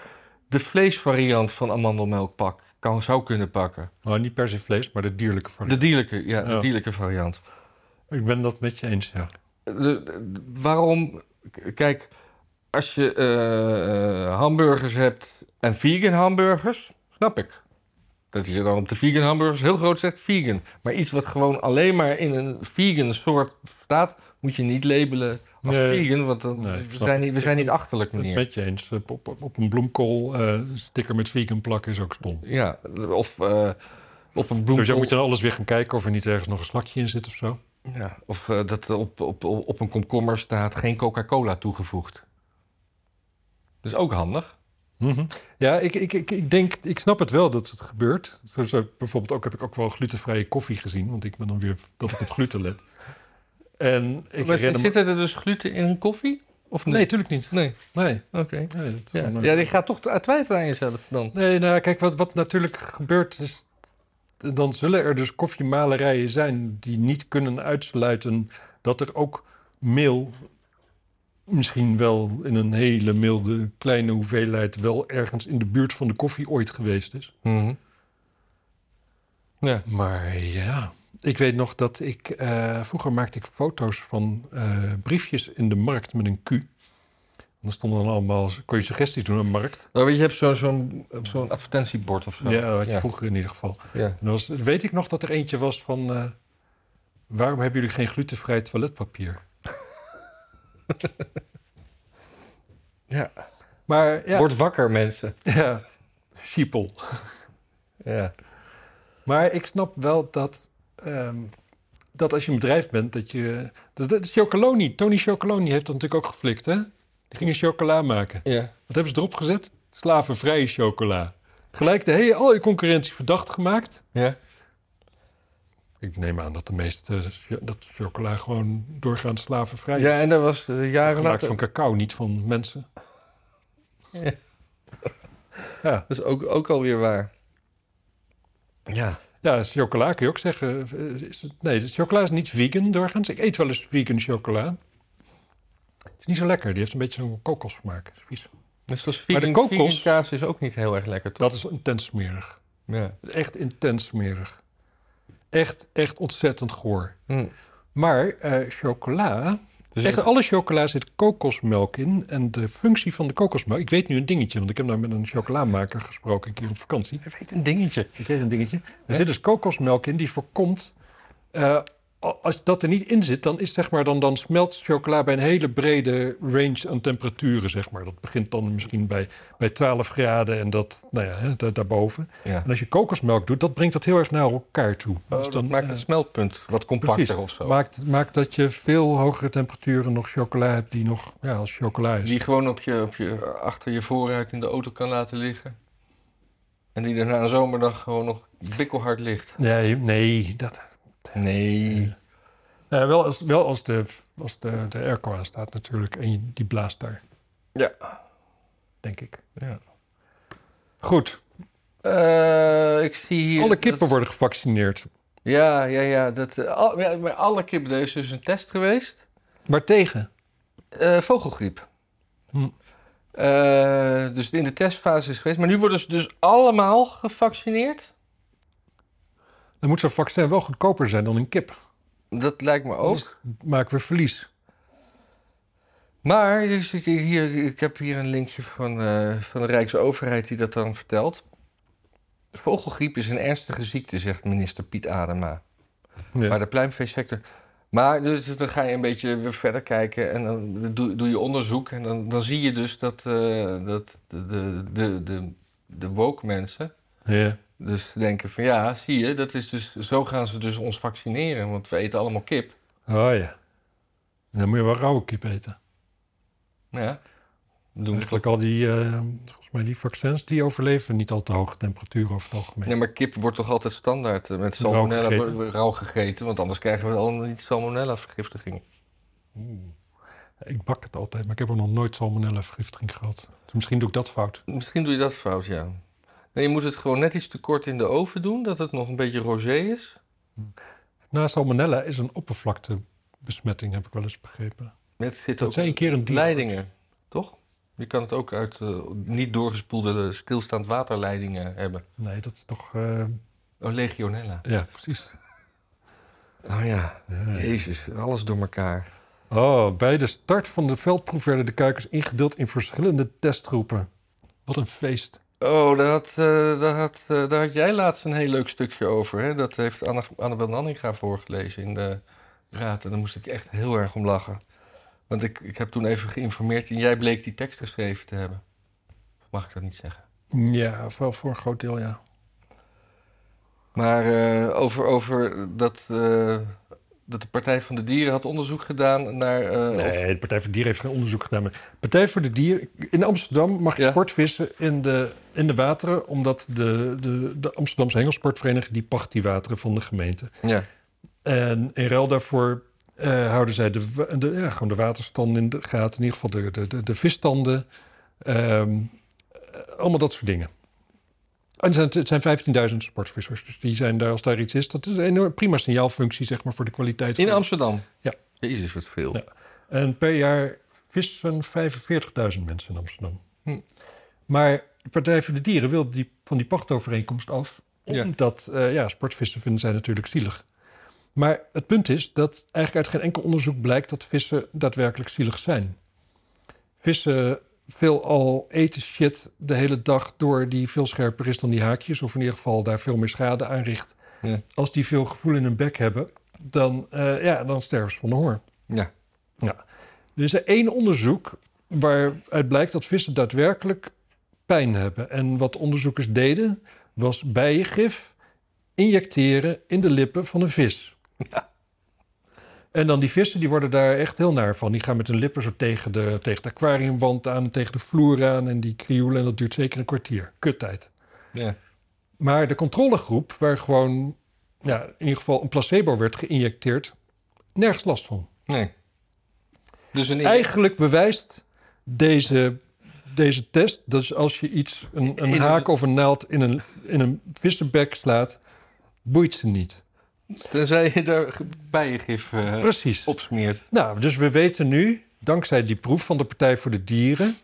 de vleesvariant van amandelmelk pak, kan, zou kunnen pakken. Nou, niet per se vlees, maar de dierlijke De variant. dierlijke, ja, de dierlijke variant. Ik ben dat met je eens, ja. De- de- waarom, kijk, als je eh, eh, hamburgers hebt en vegan hamburgers, snap ik. Dat je dan op de vegan hamburgers heel groot zegt vegan. Maar iets wat gewoon alleen maar in een vegan soort staat, moet je niet labelen als Nee. vegan, want dan, Nee, we, zijn niet, we zijn niet achterlijk, meneer. met je eens. Op, op, op een bloemkool eh, sticker met vegan plakken is ook stom. Ja, of eh, op een Sowieso bloemkool. moet je dan alles weer gaan kijken of er niet ergens nog een slakje in zit of zo. Ja, of eh, dat op, op, op, op een komkommer staat geen Coca-Cola toegevoegd. Dat is ook handig. Mhm. Ja, ik, ik, ik, ik denk, ik snap het wel dat het gebeurt. Zo, zo, bijvoorbeeld ook heb ik ook wel glutenvrije koffie gezien, want ik ben dan weer dat ik op gluten let. En ik maar herinner me- zit er dus gluten in een koffie? Of niet? Nee, natuurlijk niet. Nee, Nee, oké. nee, Ja. ja, eh, die gaat toch twijfelen aan jezelf dan. nee, nou kijk, wat, wat natuurlijk gebeurt is, dan zullen er dus koffiemalerijen zijn die niet kunnen uitsluiten dat er ook meel, misschien wel in een hele milde kleine hoeveelheid, wel ergens in de buurt van de koffie ooit geweest is. Mhm. Ja. Maar ja, ik weet nog dat ik... eh, vroeger maakte ik foto's van eh, briefjes in de markt met een Q. En dan stonden dan allemaal... kon je suggesties doen aan de markt. Oh, weet je, je hebt zo'n zo'n zo'n advertentiebord of zo. Ja, had je ja. vroeger in ieder geval. Ja. En dan was, weet ik nog dat er eentje was van... eh, waarom hebben jullie geen glutenvrij toiletpapier? *laughs* Ja. Maar ja, Word wakker, mensen. *laughs* ja sheeple. Ja. Maar ik snap wel dat, ehm, dat als je een bedrijf bent, dat je... Dat, dat is Chocoloni. Tony Chocoloni heeft dat natuurlijk ook geflikt, hè? Die gingen chocola maken. Ja. Wat hebben ze erop gezet? Slavenvrije chocola. Gelijk de hele, al je concurrentie verdacht gemaakt. Ja. Ik neem aan dat de meeste cho- dat chocola gewoon doorgaans slavenvrij is. Ja, en dat was eh, jaren Gemaakt later... van cacao, niet van mensen. Ja. Ja, Dat is ook, ook alweer waar. Ja. ja chocola kun je ook zeggen. eh, Is het, nee, de chocola is niet vegan doorgaans. Ik eet wel eens vegan chocola. Het is niet zo lekker. Die heeft een beetje zo'n kokosvermaak. Is vies. Net zoals Maar de vegan, kokos- vegan kaas is ook niet heel erg lekker, toch? Dat is intens smerig. Ja. Echt intens smerig. Echt, echt ontzettend goor. Hm. Maar eh, chocola, Dus echt alle chocola zit kokosmelk in. En de functie van de kokosmelk, ik weet nu een dingetje, want ik heb nou met een chocolamaker gesproken een keer op vakantie. Je weet een dingetje. Ik weet een dingetje. Er zit dus kokosmelk in die voorkomt, eh, als dat er niet in zit, dan, is, zeg maar, dan, dan smelt chocola bij een hele brede range aan temperaturen. Zeg maar. Dat begint dan misschien bij, bij 12 graden en dat, nou ja, hè, da- daarboven. Ja. En als je kokosmelk doet, dat brengt dat heel erg naar elkaar toe. Oh, Dus dat dan, maakt eh, het smeltpunt wat compacter Precies. of zo. Maakt, maakt dat je veel hogere temperaturen nog chocola hebt die nog ja, als chocola is. Die gewoon op je, op je, achter je voorruit in de auto kan laten liggen. En die er na een zomerdag gewoon nog bikkelhard ligt. Nee, nee, dat... Nee. Ja, wel als, wel als, de, als de, de airco aan staat natuurlijk en die blaast daar. Ja. Denk ik. Ja. Goed, Eh, ik zie hier... alle kippen dat- worden gevaccineerd. Ja, ja, ja. Dat, eh, al, ja, maar alle kippen, er is dus een test geweest. Maar tegen? Eh, vogelgriep. Hm. Eh, dus in de testfase is geweest. Maar nu worden ze dus allemaal gevaccineerd. Dan moet zo'n vaccin wel goedkoper zijn dan een kip. Dat lijkt me ook. Anders maken we verlies. Maar dus ik, hier, ik heb hier een linkje van, eh, van de Rijksoverheid die dat dan vertelt. Vogelgriep is een ernstige ziekte, zegt minister Piet Adema. Ja. Maar de pluimveesector. Maar dus, dan ga je een beetje weer verder kijken en dan doe, doe je onderzoek. En dan, dan zie je dus dat, eh, dat de, de, de, de, de woke mensen Ja. Dus denken van ja, zie je, dat is dus, zo gaan ze dus ons vaccineren. Want we eten allemaal kip. Oh ja. Dan moet je wel rauwe kip eten. Ja, doen Eigenlijk al die, eh, volgens mij die vaccins, die overleven niet al te hoge temperaturen over het algemeen. Nee, maar kip wordt toch altijd standaard eh, met Rauw salmonella gegeten. rauw, rauw gegeten, want anders krijgen we allemaal niet salmonella vergiftiging. Oeh. Ik bak het altijd, maar ik heb er nog nooit salmonella vergiftiging gehad. Dus misschien doe ik dat fout. Misschien doe je dat fout, ja. Nee, je moet het gewoon net iets te kort in de oven doen, dat het nog een beetje rosé is. Na salmonella is een oppervlaktebesmetting, heb ik wel eens begrepen. Met zit Dat ook zei een keer een leidingen, toch? Je kan het ook uit eh, niet doorgespoelde stilstaand waterleidingen hebben. Nee, dat is toch... eh, Oh, legionella. ja, precies. Oh ja, Ja. jezus, alles door elkaar. Oh, bij de start van de veldproef werden de kuikens ingedeeld in verschillende testgroepen. Wat een feest. Oh, daar had, daar, had, daar had jij laatst een heel leuk stukje over. Hè? Dat heeft Anne, Annabel Nanninga voorgelezen in de raad. En daar moest ik echt heel erg om lachen. Want ik, ik heb toen even geïnformeerd en jij bleek die tekst geschreven te hebben. Of Mag ik dat niet zeggen? Ja, wel voor een groot deel, ja. Maar eh, over, over dat, dat de Partij van de Dieren had onderzoek gedaan naar... eh, of- Nee, de Partij voor de Dieren heeft geen onderzoek gedaan. Maar Partij voor de Dieren... In Amsterdam mag je Ja. sportvissen in de, in de wateren... omdat de, de, de Amsterdamse Hengelsportvereniging... die pacht die wateren van de gemeente. ja. En in ruil daarvoor eh, houden zij de, de, ja, gewoon de waterstanden in de gaten. In ieder geval de, de, de, de visstanden. ehm, eh, allemaal dat soort dingen. En het zijn, zijn 15.000 sportvissers. Dus die zijn daar, als daar iets is... dat is een enorm prima signaalfunctie zeg maar, voor de kwaliteit In van... Amsterdam? Ja. Jezus, wat veel. Ja. En per jaar vissen 45.000 mensen in Amsterdam. Hm. Maar de Partij voor de Dieren wil die, van die pachtovereenkomst af. Ja. Omdat, eh, ja, sportvissen vinden zij natuurlijk zielig. Maar het punt is dat eigenlijk uit geen enkel onderzoek blijkt dat vissen daadwerkelijk zielig zijn. Vissen veelal eten shit de hele dag door die veel scherper is dan die haakjes. Of in ieder geval daar veel meer schade aanricht. Ja. Als die veel gevoel in hun bek hebben, dan, eh, ja, dan sterven ze van de honger. Ja. Er is er één onderzoek waaruit blijkt dat vissen daadwerkelijk pijn hebben. En wat onderzoekers deden, was bijengif injecteren in de lippen van een vis. Ja. En dan die vissen, die worden daar echt heel naar van. Die gaan met hun lippen zo tegen de, tegen de aquariumwand aan, tegen de vloer aan en die krioelen. En dat duurt zeker een kwartier. Kuttijd. ja. Maar de controlegroep, waar gewoon ja, in ieder geval een placebo werd geïnjecteerd, nergens last van. Nee. Dus een... Eigenlijk bewijst deze, deze test dat als je iets, een, een haak of een naald in een, in een vissenbek slaat, boeit ze niet. Tenzij je daar bijengif eh Precies. opsmeert. Nou, dus we weten nu, dankzij die proef van de Partij voor de Dieren,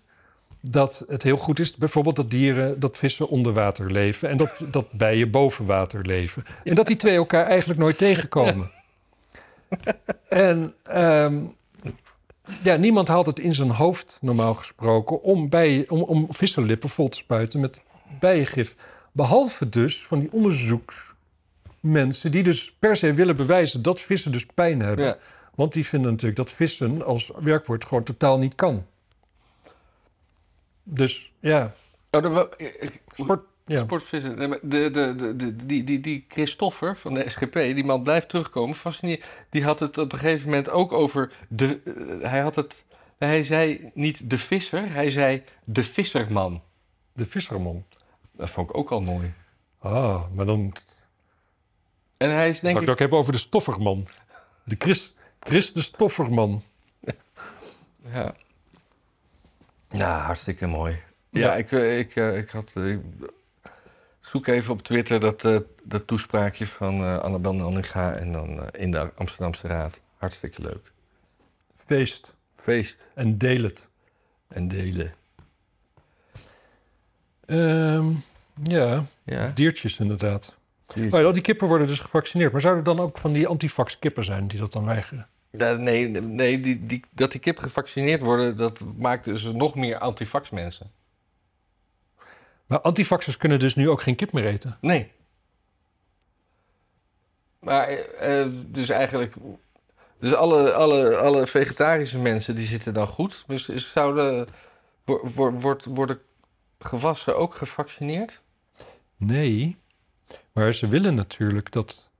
dat het heel goed is, bijvoorbeeld dat dieren, dat vissen onder water leven en dat, dat bijen boven water leven. En dat die twee elkaar eigenlijk nooit tegenkomen. *laughs* En ehm, ja, niemand haalt het in zijn hoofd, normaal gesproken, om, bijen, om, om vissenlippen vol te spuiten met bijengif. Behalve dus van die onderzoeksmensen die dus per se willen bewijzen dat vissen dus pijn hebben. Ja. Want die vinden natuurlijk dat vissen als werkwoord gewoon totaal niet kan. Dus ja, Oh, ik- sport. Ja. Sportvissen. De, de, de, de, die, die, die Christoffer van de SGP, die man blijft terugkomen. Fascinerend. Die had het op een gegeven moment ook over de. eh, hij had het. Hij zei niet de visser, hij zei de visserman. De visserman. Dat vond ik ook al mooi. Ah, maar dan En hij is denk ik ik. het ook hebben over de stofferman. De Chris, Chris de stofferman. *laughs* Ja. ja, hartstikke mooi. Ja, Ja. ik, eh, ik, eh, ik had. eh, zoek even op Twitter dat, eh, dat toespraakje van eh Annabel Nanninga en dan in de Amsterdamse Raad. Hartstikke leuk. Feest. Feest. En deel het. En delen. Ehm, ja, Ja. diertjes inderdaad. Precies. Oh al die kippen worden dus gevaccineerd. Maar zouden er dan ook van die antivax kippen zijn die dat dan weigeren? Nee, nee die, die, dat die kippen gevaccineerd worden, dat maakt dus nog meer antivax mensen. Maar antivaxers kunnen dus nu ook geen kip meer eten. Nee. Maar, eh, dus eigenlijk... Dus alle, alle, alle vegetarische mensen, die zitten dan goed. Dus is- zouden... wo- wo- wordt, worden gewassen ook gevaccineerd? Nee, maar ze willen natuurlijk dat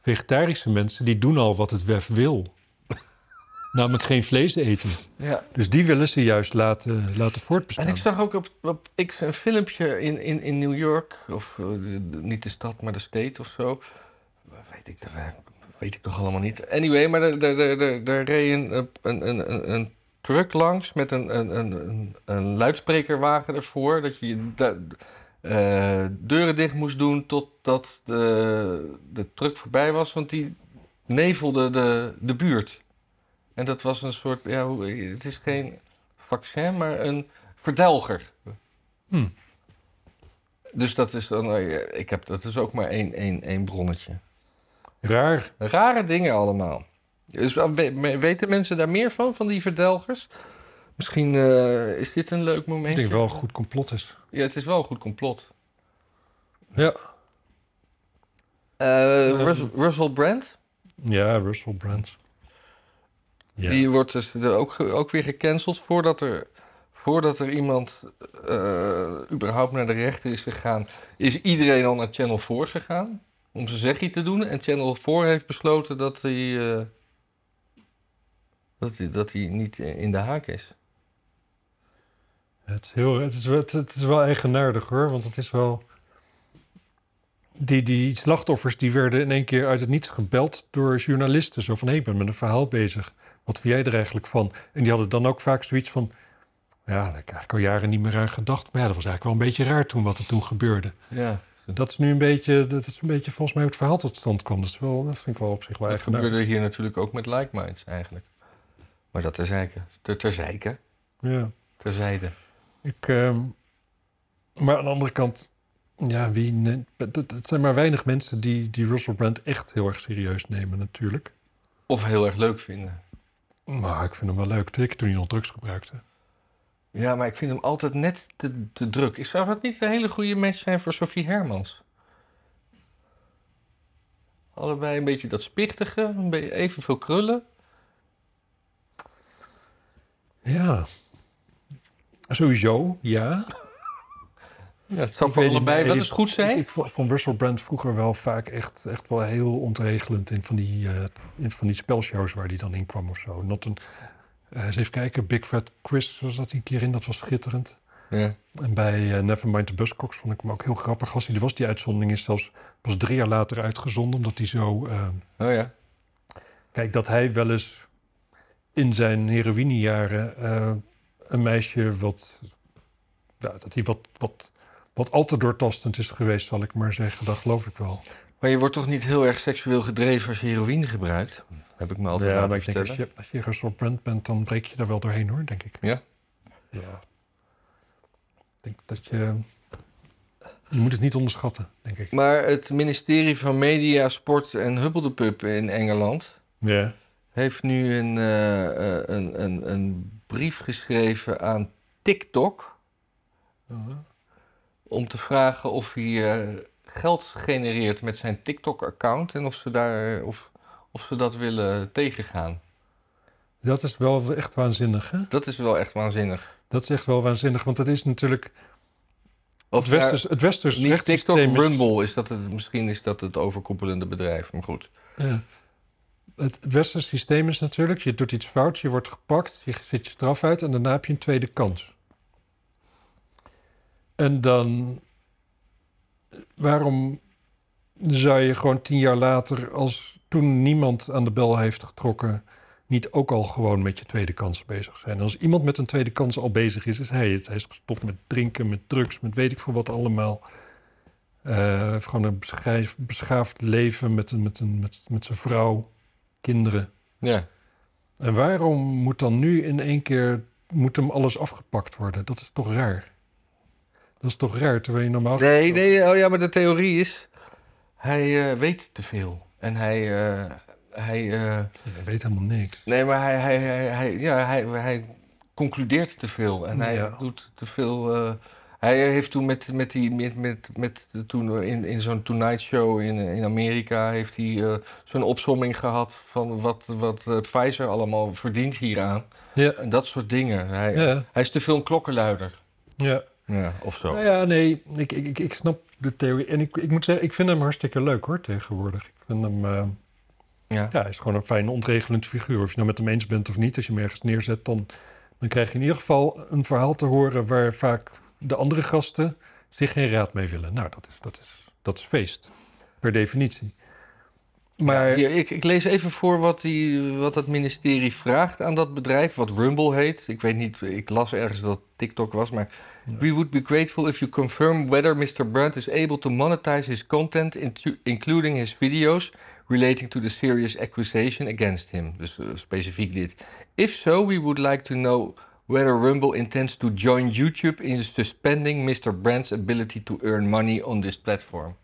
vegetarische mensen, die doen al wat het WEF wil. *laughs* Namelijk geen vlees eten. Ja. Dus die willen ze juist laten, laten voortbestaan. En ik zag ook op, op X een filmpje in, in, in New York, of eh, niet de stad, maar de state of zo. Weet ik, dat eh, weet ik toch allemaal niet. Anyway, maar daar, daar, daar, reed een, een, een, een, een truck langs met een, een, een, een, een luidsprekerwagen ervoor. Dat je eh, deuren dicht moest doen totdat de, de truck voorbij was, want die nevelde de, de buurt. En dat was een soort, ja, het is geen vaccin, maar een verdelger. Hm. Dus dat is dan, eh, ik heb, dat is ook maar één, één, één bronnetje. Raar. Rare dingen allemaal. Dus we- weten mensen daar meer van, van die verdelgers? Misschien eh, is dit een leuk Ik momentje. denk wel een goed complot is. Ja, het is wel een goed complot. Ja. Eh. Russell, Russell Brand, Ja, Russell Brand. Ja. die wordt dus ook, ook weer gecanceld voordat er, voordat er iemand eh, überhaupt naar de rechter is gegaan. Is iedereen al naar Channel 4 gegaan om zijn zegje te doen. En Channel 4 heeft besloten dat hij, dat hij, dat hij niet in de haak is. Het, is heel, het, is, wel- het, is wel eigenaardig hoor, want het is wel... Die, die slachtoffers die werden in één keer uit het niets gebeld door journalisten. Zo van, hé, ik ben met een verhaal bezig. Wat vind jij er eigenlijk van? En die hadden dan ook vaak zoiets van... Ja, daar heb ik eigenlijk al jaren niet meer aan gedacht. Maar ja, dat was eigenlijk wel een beetje raar toen wat er toen gebeurde. Ja, Dat is nu een beetje, dat is een beetje volgens mij hoe het verhaal tot stand kwam. Dat, is wel, dat vind ik wel op zich wel dat gebeurde hier natuurlijk ook met Like Minds eigenlijk. Maar dat terzijde. Ter, terzijde. Ja. Terzijde. Ik, ehm, maar aan de andere kant, ja, wie het zijn maar weinig mensen die, die Russell Brand echt heel erg serieus nemen natuurlijk. Of heel erg leuk vinden. Maar ik vind hem wel leuk. Zeker toen hij nog drugs gebruikte. Ja, maar ik vind hem altijd net te, te druk. Ik Zou dat niet een hele goede match zijn voor Sophie Hermans? Allebei een beetje dat spichtige, een beetje evenveel krullen. Ja. Sowieso, ja. Ja, het zou Ik voor allebei wel eens goed zijn. Ik vond vond Russell Brand vroeger wel vaak echt, echt wel heel ontregelend in van die, eh, in van die spelshows waar hij dan in kwam of zo. Not een, eh, eens even kijken, Big Fat Quiz was dat een keer in, dat was schitterend. Ja. En bij eh, Nevermind the Buzzcocks vond ik hem ook heel grappig. Als hij er was, die uitzondering is zelfs pas drie jaar later uitgezonden. Omdat hij zo... Oh ja. kijk, dat hij wel eens in zijn heroïnejaren een meisje wat... Ja, dat hij wat, wat, wat al te doortastend is geweest, zal ik maar zeggen. Dat geloof ik wel. Maar je wordt toch niet heel erg seksueel gedreven als je heroïne gebruikt? Heb ik me altijd ja, maar ik denk als je, als je Russell Brand bent, dan breek je daar wel doorheen hoor, denk ik. Ja? Ja. Ik denk dat je... Je moet het niet onderschatten, denk ik. Maar het ministerie van Media, Sport en Huppeldepup in Engeland... Ja. heeft nu een, eh, eh, een, een, een brief geschreven aan TikTok... om te vragen of hij eh, geld genereert met zijn TikTok-account... en of ze, daar, of, of ze dat willen tegengaan. Dat is wel echt waanzinnig, hè? Dat is wel echt waanzinnig. Dat is echt wel waanzinnig, want het is natuurlijk... Of het westers, het westers niet TikTok, is- Rumble, is dat het, misschien is dat het overkoepelende bedrijf, maar goed. Ja. Het, het westerse systeem is natuurlijk, je doet iets fouts, je wordt gepakt, je zit je straf uit en daarna heb je een tweede kans. En dan, waarom zou je gewoon tien jaar later, als toen niemand aan de bel heeft getrokken, niet ook al gewoon met je tweede kans bezig zijn? Als iemand met een tweede kans al bezig is, is hij het. Hij is gestopt met drinken, met drugs, met weet ik veel wat allemaal. Heeft gewoon een beschaafd leven met, met, een, met, met zijn vrouw, kinderen. Ja. En waarom moet dan nu in één keer moet hem alles afgepakt worden? Dat is toch raar? Dat is toch raar, terwijl je normaal... Nee, nee, oh ja, maar de theorie is... Hij eh, weet te veel. En hij... eh, hij eh, Je weet helemaal niks. nee, maar hij, hij, hij, hij, ja, hij, hij concludeert te veel. En hij Ja. doet te veel... hij heeft toen met, met die... Met, met, met, toen in, in zo'n Tonight Show in, in Amerika... heeft hij eh, zo'n opsomming gehad... van wat, wat eh, Pfizer allemaal verdient hieraan. Ja, En dat soort dingen. Hij, ja, hij is te veel een klokkenluider. ja. Ja, of zo. Nou ja, nee, ik, ik, ik, ik snap de theorie. En ik, ik moet zeggen, ik vind hem hartstikke leuk hoor, tegenwoordig. Ik vind hem, eh, Ja. ja, hij is gewoon een fijn ontregelend figuur. Of je nou met hem eens bent of niet, als je hem ergens neerzet, dan, dan krijg je in ieder geval een verhaal te horen waar vaak de andere gasten zich geen raad mee willen. Nou, dat is, dat is, dat is feest, per definitie. Maar, Ja, ik, ik lees even voor wat, die, wat het ministerie vraagt aan dat bedrijf, wat Rumble heet. Ik weet niet, ik las ergens dat TikTok was, maar... Ja. We would be grateful if you confirm whether Mr. Brandt is able to monetize his content, including his videos, relating to the serious accusation against him. Dus eh, specifiek dit. If so, we would like to know whether Rumble intends to join YouTube in suspending Mr. Brandt's ability to earn money on this platform.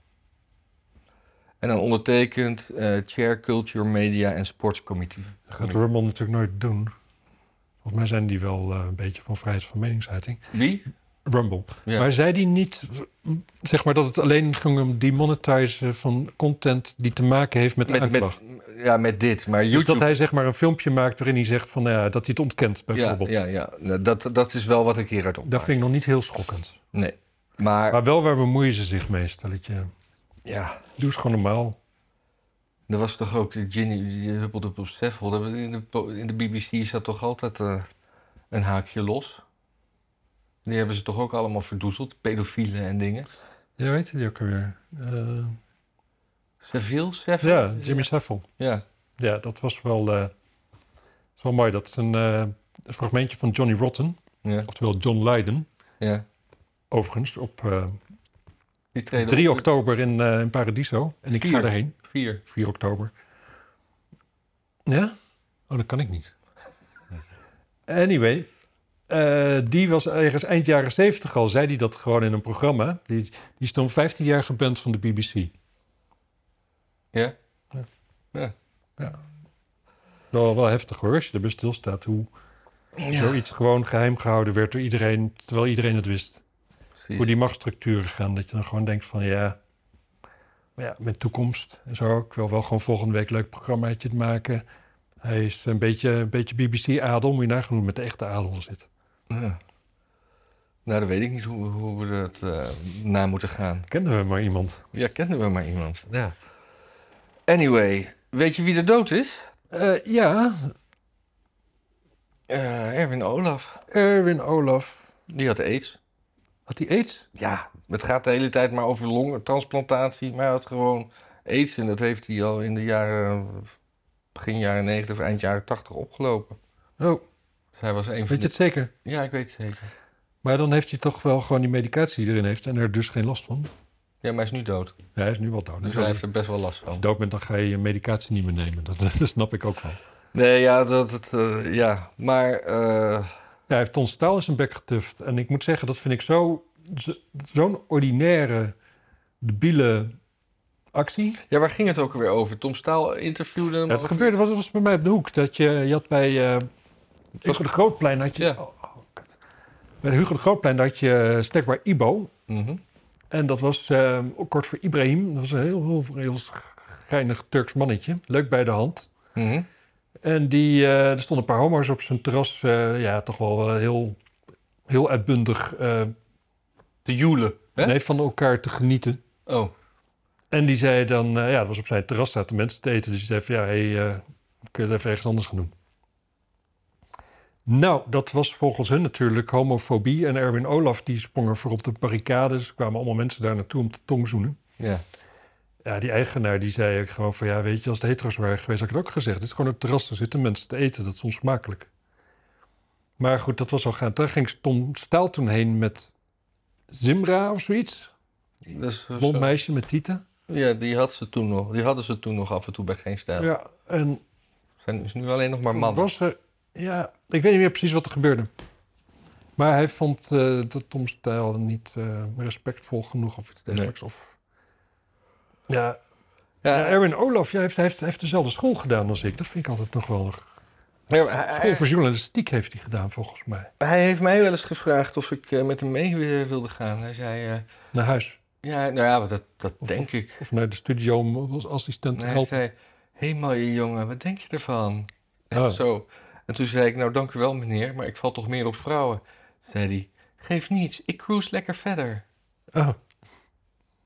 En dan ondertekend eh, Chair Culture, Media en Sports Committee. dat gaat Rumble natuurlijk nooit doen. Volgens mij zijn die wel eh, een beetje van vrijheid van meningsuiting. Wie? Rumble. Ja. Maar zei die niet, zeg maar, dat het alleen ging om demonetizen van content die te maken heeft met de met, aanklacht? met, ja, met dit. Maar Dus YouTube... dat hij zeg maar een filmpje maakt waarin hij zegt van, nou ja, dat hij het ontkent bijvoorbeeld. ja, ja. Nou, Dat, dat is wel wat ik hieruit opmaak. Dat vind ik nog niet heel schokkend. Nee. Maar, Maar wel waar bemoeien ze zich mee, stelletje. ja, Doe eens gewoon normaal. er was toch ook eh, Ginny die huppelde op Seffel. In de, in de BBC zat toch altijd eh, een haakje los. Die hebben ze toch ook allemaal verdoezeld, pedofielen en dingen. Ja, weet je die ook alweer? Eh, Seville? Seffel? ja, Jimmy Savile. Ja. Ja, dat was wel, is wel mooi. Dat is een, eh, een fragmentje van Johnny Rotten, Ja. oftewel John Lydon. ja. Overigens, op Die treden 3 op- oktober in, in Paradiso. En ik ga erheen. Vier. 4 oktober. Ja? Oh, dat kan ik niet. *laughs* Anyway, eh, die was ergens eind jaren 70 al, zei hij dat gewoon in een programma. Die, die is toen 15 jaar geband van de BBC. Ja? Wel, wel heftig hoor, als je erbij stilstaat hoe zoiets gewoon geheim gehouden werd door iedereen, terwijl iedereen het wist. Precies. Hoe die machtsstructuren gaan, dat je dan gewoon denkt van ja, maar ja, met toekomst en zo. Ik wil wel gewoon volgende week een leuk programmaatje te maken. Hij is een beetje, een beetje BBC-adel, moet je het met de echte adel zit. Ja. Nou, dan weet ik niet hoe, hoe we dat eh, na moeten gaan. Kennen we maar iemand. Ja, kenden we maar iemand. Ja. Anyway, weet je wie er dood is? Eh, ja, Eh, Erwin Olaf. Erwin Olaf. Die had aids. Had hij aids? Ja, het gaat de hele tijd maar over longtransplantatie. Maar hij had gewoon aids. En dat heeft hij al in de jaren... begin jaren 90 of eind jaren 80 opgelopen. Oh, Hij was een van weet je het zeker? Ja, ik weet het zeker. Maar dan heeft hij toch wel gewoon die medicatie die erin heeft en er dus geen last van. Ja, maar hij is nu dood. Ja, hij is nu wel dood. Dus Dus hij als heeft er best wel last je van. dood bent, dan ga je je medicatie niet meer nemen. Dat, *laughs* dat snap ik ook wel. Nee, ja, dat... dat eh, ja, maar... eh, Ja, hij heeft Ton Staal in zijn bek getuft. En ik moet zeggen, dat vind ik zo, zo- zo'n ordinaire, debiele actie. ja, waar ging het ook alweer over? Tom Staal interviewde hem Ja, het gebeurde, was, was bij mij op de hoek. Dat je, je had bij eh Hugo de Grootplein, had je... Ja. Oh, oh, bij Hugo de Grootplein had je snackbar Ibo. Mhm. En dat was eh, ook kort voor Ibrahim. Dat was een heel, heel, heel geinig Turks mannetje. Leuk bij de hand. Mhm. En die, eh, er stonden een paar homo's op zijn terras. eh, ja, toch wel eh, heel, heel uitbundig eh, De joelen. Hè? nee, van elkaar te genieten. Oh. En die zei dan, eh, ja, dat was op zijn terras, zaten mensen te eten. Dus die zei van, ja, hey, eh, kun je het even ergens anders gaan doen? Nou, dat was volgens hun natuurlijk homofobie. En Erwin Olaf, die sprong er voor op de barricades. Er kwamen allemaal mensen daar naartoe om te tongzoenen. Ja. Ja, die eigenaar die zei ook gewoon van, ja, weet je, als het hetero's waren geweest, had ik het ook gezegd. Dit is gewoon een terras, daar zitten mensen te eten, dat is onsmakelijk. Maar goed, dat was al gaan. Daar ging Tom Staal toen heen met Zimra of zoiets. Eh, Blond zo- meisje met tieten. Ja, die, had ze toen nog, die hadden ze toen nog af en toe bij Geen Stijl. Ja, en Zijn is nu alleen nog maar mannen. Was er, ja, ik weet niet meer precies wat er gebeurde. Maar hij vond eh, de Tom Stijl niet eh, respectvol genoeg of iets dergelijks. Of, ja, ja, Erwin Olaf ja, heeft, hij heeft, hij heeft dezelfde school gedaan als ik. Dat vind ik altijd nog wel... ja, hij- School voor journalistiek heeft hij gedaan, volgens mij. Hij heeft mij wel eens gevraagd of ik eh, met hem mee wilde gaan. Hij zei, Naar huis. ja, nou ja, dat, dat Of- denk ik. Of naar de studio om als assistent te hij helpen. zei, hé hey, mooie jongen, wat denk je ervan? Echt Oh. zo. En toen zei ik, nou dank u wel meneer, maar ik val toch meer op vrouwen. Zei hij, geef niets, ik cruise lekker verder. Oh,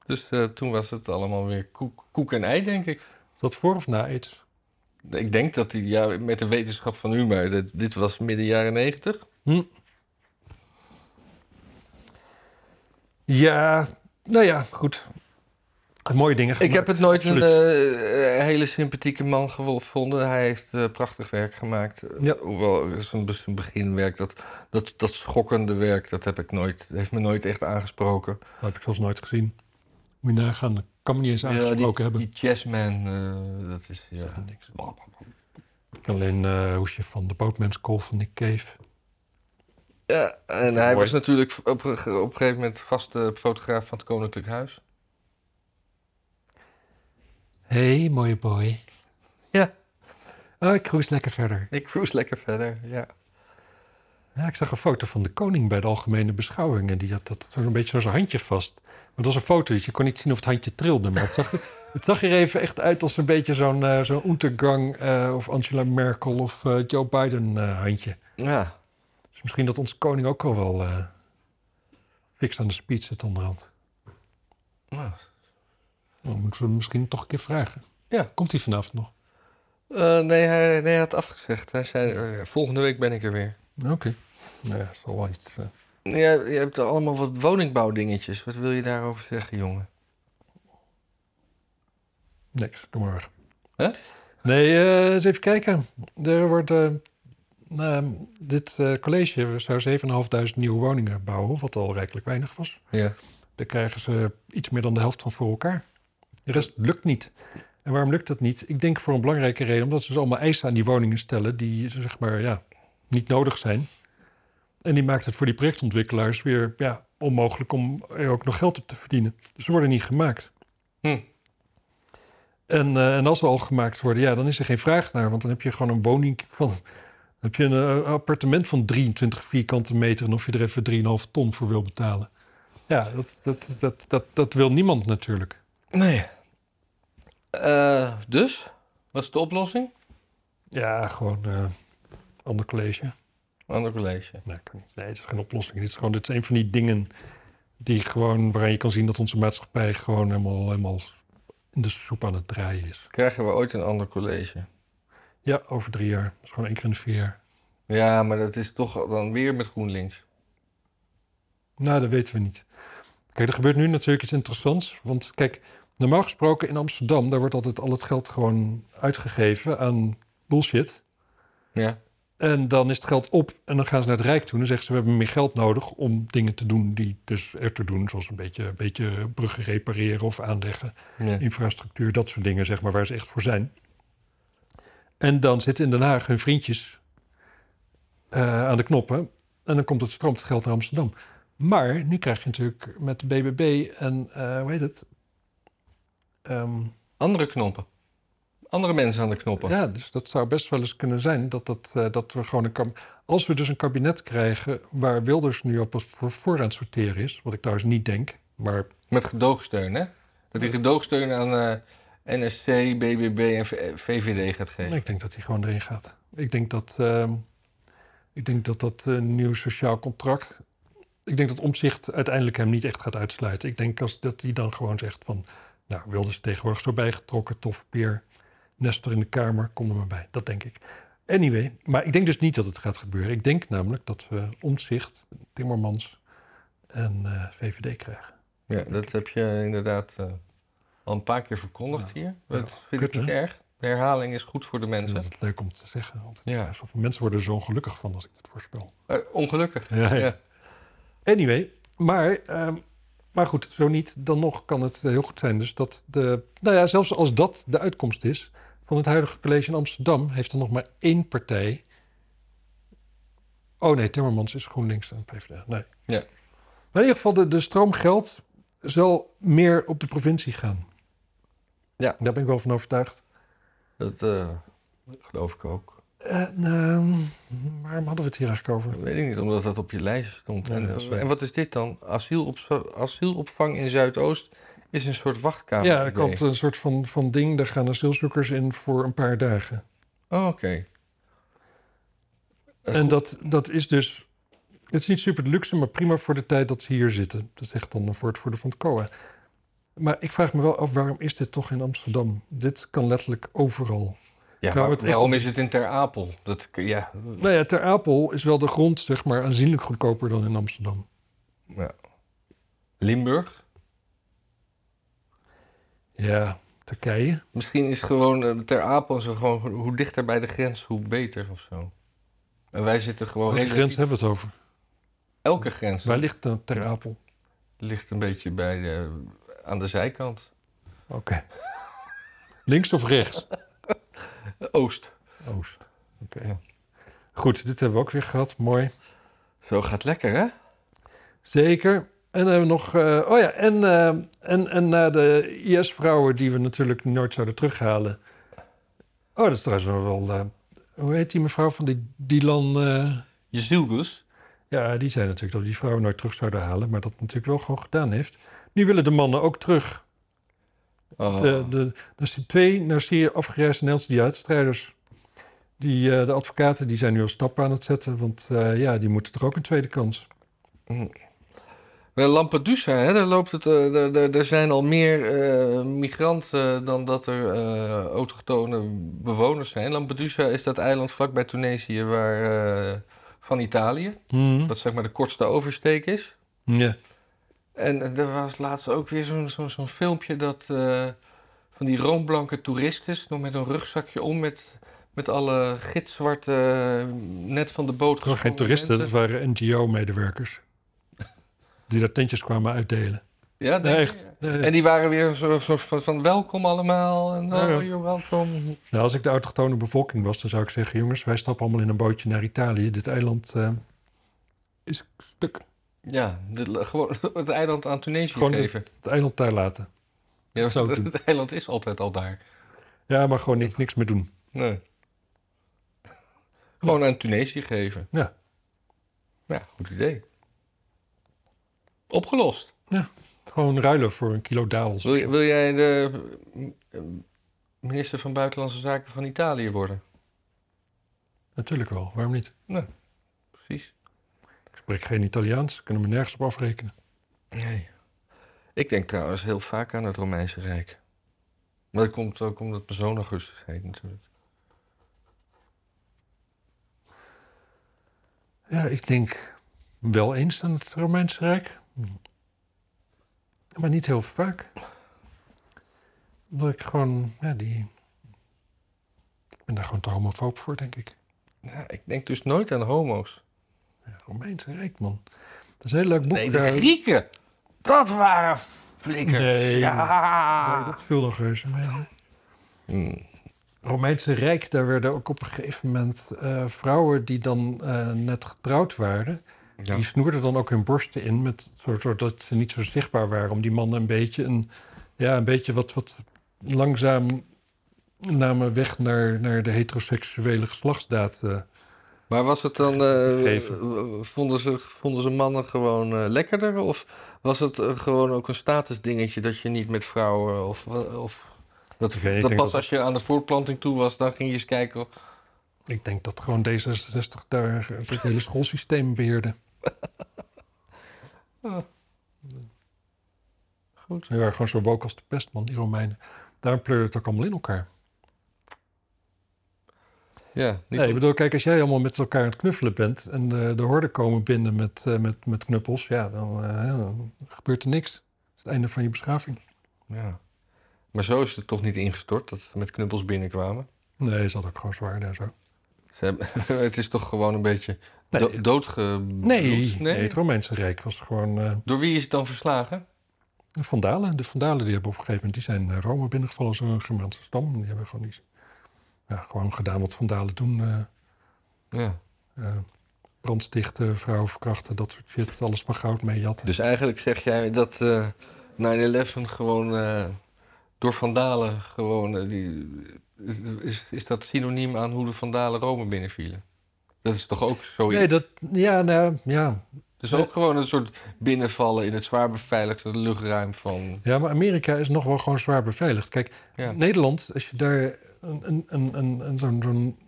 Dus eh, toen was het allemaal weer koek, koek en ei, denk ik. is dat voor of na aids? Ik denk dat hij, ja, met de wetenschap van u, maar dit, dit was midden jaren negentig. Hm. Ja, nou ja, goed. Mooie dingen Ik heb het nooit een absoluut. eh, hele sympathieke man gevonden. Hij heeft eh, prachtig werk gemaakt. Ja. Hoewel zijn, zijn beginwerk, dat, dat, dat schokkende werk, dat heb ik nooit, heeft me nooit echt aangesproken. Dat heb ik zelfs nooit gezien. Moet je nagaan, dat kan me niet eens Ja, aangesproken die, hebben. die Jazzman, eh, dat is ja. Niks. Alleen eh hoesje van de Boatman's Call van Nick Cave. Ja, en Mooi. hij was natuurlijk op, op een gegeven moment vaste fotograaf van het Koninklijk Huis. Hey, mooie boy. Ja. Oh, ik cruise lekker verder. Ik cruise lekker verder, ja. Ja, ik zag een foto van de koning bij de algemene beschouwingen. Die had dat zo'n beetje zo zijn handje vast. Maar het was een foto, dus je kon niet zien of het handje trilde. Maar het zag, *laughs* het zag er even echt uit als een beetje zo'n eh zo'n Untergang eh, of Angela Merkel of eh, Joe Biden handje. Ja, Dus misschien dat onze koning ook al wel eh fix aan de speed zit onderhand. nou, Dan moeten we hem misschien toch een keer vragen. Ja. Komt hij vanavond nog? Eh, nee, hij, nee, hij had afgezegd. Hij zei, eh, volgende week ben ik er weer. Oké. Nou ja, zal wel iets... eh, Ja, je hebt allemaal wat woningbouwdingetjes. Wat wil je daarover zeggen, jongen? Niks, doe maar weg. Hè? Nee, eens even kijken. Er wordt, nou, dit college zou 7.500 nieuwe woningen bouwen, wat al rijkelijk weinig was. Ja. Daar krijgen ze iets meer dan de helft van voor elkaar. De rest lukt niet. En waarom lukt dat niet? Ik denk voor een belangrijke reden, omdat ze dus allemaal eisen aan die woningen stellen die zeg maar ja, niet nodig zijn. En die maakt het voor die projectontwikkelaars weer ja, onmogelijk om er ook nog geld op te verdienen. Dus ze worden niet gemaakt. Hm. En, eh, en als ze al gemaakt worden, ja, dan is er geen vraag naar. Want dan heb je gewoon een woning van. heb je een eh, appartement van 23 vierkante meter. En of je er even 3,5 ton voor wil betalen. Ja, dat, dat, dat, dat, dat wil niemand natuurlijk. Nee. Eh, dus? Wat is de oplossing? Ja, gewoon eh ander college. Ander college. Nee, kan niet. nee, het is geen oplossing. Dit is gewoon dit is een van die dingen die gewoon, waaraan je kan zien dat onze maatschappij gewoon helemaal, helemaal in de soep aan het draaien is. Krijgen we ooit een ander college? Ja, over drie jaar. Dat is gewoon één keer in de vier jaar. Ja, maar dat is toch dan weer met GroenLinks. Nou, dat weten we niet. Kijk, er gebeurt nu natuurlijk iets interessants. Want kijk, normaal gesproken in Amsterdam, daar wordt altijd al het geld gewoon uitgegeven aan bullshit. Ja. En dan is het geld op en dan gaan ze naar het Rijk toe. En dan zeggen ze, we hebben meer geld nodig om dingen te doen die dus er te doen. Zoals een beetje, een beetje bruggen repareren of aanleggen. ja. Infrastructuur, dat soort dingen, zeg maar, waar ze echt voor zijn. En dan zitten in Den Haag hun vriendjes eh, aan de knoppen. En dan komt het stroomt het geld naar Amsterdam. Maar nu krijg je natuurlijk met de BBB en eh, hoe heet het? Ehm, Andere knoppen. Andere mensen aan de knoppen. ja, dus dat zou best wel eens kunnen zijn dat, dat, eh, dat we gewoon een Als we dus een kabinet krijgen waar Wilders nu op het voor, voor aan het sorteren is, wat ik trouwens niet denk, maar Met gedoogsteun, hè? Dat hij gedoogsteun aan eh, NSC, BBB en VVD gaat geven. ik denk dat hij gewoon erin gaat. Ik denk dat ehm, ik denk dat dat eh, nieuw sociaal contract. Ik denk dat omzicht uiteindelijk hem niet echt gaat uitsluiten. Ik denk als dat hij dan gewoon zegt van, nou Wilders tegenwoordig zo bijgetrokken, tof peer, Nestor in de kamer, kom er maar bij. Dat denk ik. Anyway, maar ik denk dus niet dat het gaat gebeuren. Ik denk namelijk dat we omzicht, Timmermans en eh, VVD krijgen. Ja, dat heb je inderdaad eh, al een paar keer verkondigd Ja. hier. Dat Ja, vind kut, ik niet hè? erg. De herhaling is goed voor de En mensen. dat is leuk om te zeggen. Want Ja. mensen worden er zo gelukkig van als ik het voorspel. Eh, ongelukkig. Ja, Ja. Anyway, maar, ehm, maar goed, zo niet, dan nog kan het eh, heel goed zijn. Dus dat de, nou ja, zelfs als dat de uitkomst is, van het huidige college in Amsterdam heeft er nog maar één partij. Oh nee, Timmermans is GroenLinks en PvdA. Nee. Ja. Maar in ieder geval, de, de stroomgeld zal meer op de provincie gaan. Ja. Daar ben ik wel van overtuigd. Dat eh, geloof ik ook. Eh, nou, waarom hadden we het hier eigenlijk over? Dat weet ik niet, omdat dat op je lijst stond. Ja, en, eh, en wat is dit dan? Asielop asielopvang in Zuidoost is een soort wachtkamer. ja, er komt een soort van, van ding, daar gaan asielzoekers in voor een paar dagen. Oh, oké. Eh, En goed. dat, dat is dus, het is niet super luxe, maar prima voor de tijd dat ze hier zitten. Dat is echt dan een woordvoerder van het COA. Maar ik vraag me wel af, waarom is dit toch in Amsterdam? Dit kan letterlijk overal. Ja, Nou, waarom is het in Ter Apel? Dat, ja, Nou ja, Ter Apel is wel de grond, zeg maar, aanzienlijk goedkoper dan in Amsterdam. ja. Limburg? Ja, Turkije. Misschien is gewoon eh, Ter Apel zo gewoon hoe dichter bij de grens, hoe beter of zo. En wij zitten gewoon Welke relatief- grens hebben we het over? Elke grens Waar ligt dan Ter Apel? ligt een beetje bij de, aan de zijkant. Oké. Links of rechts? *laughs* Oost. Oost. Oké. Goed, dit hebben we ook weer gehad. Mooi. Zo gaat lekker, hè? Zeker. En dan hebben we nog. eh, oh ja, en, eh, en, en naar de IS-vrouwen die we natuurlijk nooit zouden terughalen. Oh, dat is trouwens wel. eh, hoe heet die mevrouw van die Dylan? eh, Jezielgus. ja, die zei natuurlijk dat we die vrouwen nooit terug zouden halen, maar dat natuurlijk wel gewoon gedaan heeft. Nu willen de mannen ook terug. Oh. De, de, er zijn twee naar Syrië afgereisde Nederlandse jihadstrijders. Die, eh, de advocaten die zijn nu al stappen aan het zetten, want eh, ja, die moeten er ook een tweede kans. Bij Lampedusa, hè, daar, loopt het, eh, daar, daar, daar zijn al meer eh, migranten dan dat er eh, autochtone bewoners zijn. Lampedusa is dat eiland vlakbij Tunesië waar, eh, van Italië, Mhm. wat zeg maar de kortste oversteek is. Ja. En er was laatst ook weer zo'n zo'n zo'n filmpje dat eh, van die roomblanke toeristen, nog met een rugzakje om met, met alle gitzwarte, eh, net van de boot Gewoon geen gesprongen toeristen, dat waren NGO-medewerkers. Die daar tentjes kwamen uitdelen. Ja, Nee, echt. Nee. En die waren weer zo, zo van, van welkom allemaal. En ja. oh, welkom. Nou, als ik de autochtone bevolking was, dan zou ik zeggen... jongens, wij stappen allemaal in een bootje naar Italië. Dit eiland eh, is stuk. Ja, de- gewoon *laughs* het eiland aan Tunesië Gewoon geven. het eiland daar laten. Ja, zou ik *laughs* het, doen. het eiland is altijd al daar. Ja, maar gewoon niks, niks meer doen. Nee. Gewoon aan Tunesië geven. Ja. Ja, goed idee. Opgelost. Gewoon ruilen voor een kilo dadels. Wil, wil jij de eh, minister van Buitenlandse Zaken van Italië worden? Natuurlijk wel, waarom niet? Precies. Ik spreek geen Italiaans, kunnen me nergens op afrekenen. Nee. Ik denk trouwens heel vaak aan het Romeinse Rijk. Maar dat komt ook omdat mijn zoon Augustus heet natuurlijk. Ja, ik denk wel eens aan het Romeinse Rijk. Maar niet heel vaak. Omdat ik gewoon, ja, die... Ik ben daar gewoon te homofoob voor, denk ik. Ja, ik denk dus nooit aan homo's. Romeinse Rijk, man. Dat is een heel leuk boek. Nee, de eh, Grieken! Dat waren flikkers. Nee. Ja. nee, dat viel nog reuze mee. Hmm. Romeinse Rijk, daar werden ook op een gegeven moment eh, vrouwen die dan eh, net getrouwd waren, Ja. die snoerden dan ook hun borsten in, met, zo- zodat ze niet zo zichtbaar waren, om die mannen een beetje, een, ja, een beetje wat, wat langzaam namen weg naar, naar de heteroseksuele geslachtsdaad. Maar was het dan, eh, vonden, ze, vonden ze mannen gewoon eh, lekkerder? Of was het eh, gewoon ook een statusdingetje dat je niet met vrouwen of... of dat, Ik weet niet, dat pas dat als je aan de voortplanting toe was, dan ging je eens kijken. Ik denk dat gewoon D66 daar het hele schoolsysteem beheerde. *laughs* Goed. Die waren gewoon zo woke als de pest, man, die Romeinen. Daarom pleurde het ook allemaal in elkaar. Ja, niet Nee, ik bedoel, kijk, als jij allemaal met elkaar aan het knuffelen bent en eh, de horden komen binnen met, eh, met, met knuppels, ja, dan, eh, dan gebeurt er niks. Dat is het einde van je beschaving. Ja. Maar zo is het toch niet ingestort dat ze met knuppels binnenkwamen? Nee, ze hadden ook gewoon zwaarden en zo. Ze hebben, *laughs* het is toch gewoon een beetje Nee. do doodge... Nee, nee, het Romeinse Rijk was gewoon... Door wie is het dan verslagen? de Vandalen, de Vandalen die hebben op een gegeven moment, die zijn Rome binnengevallen, zo'n Germaanse stam. Die hebben gewoon iets ja, gewoon gedaan wat vandalen doen. eh, Ja. eh, brandstichten, vrouwen verkrachten, dat soort shit. Alles van goud mee jatten. Dus eigenlijk zeg jij dat eh 9-11 gewoon eh, door vandalen gewoon... die, is, is, is dat synoniem aan hoe de vandalen Rome binnenvielen? Dat is toch ook zoiets? nee, dat, ja, nou, ja. Het is ook gewoon een soort binnenvallen in het zwaar beveiligde luchtruim van... ja, maar Amerika is nog wel gewoon zwaar beveiligd. Kijk, Ja. Nederland, als je daar een, een, een, een, zo'n zo'n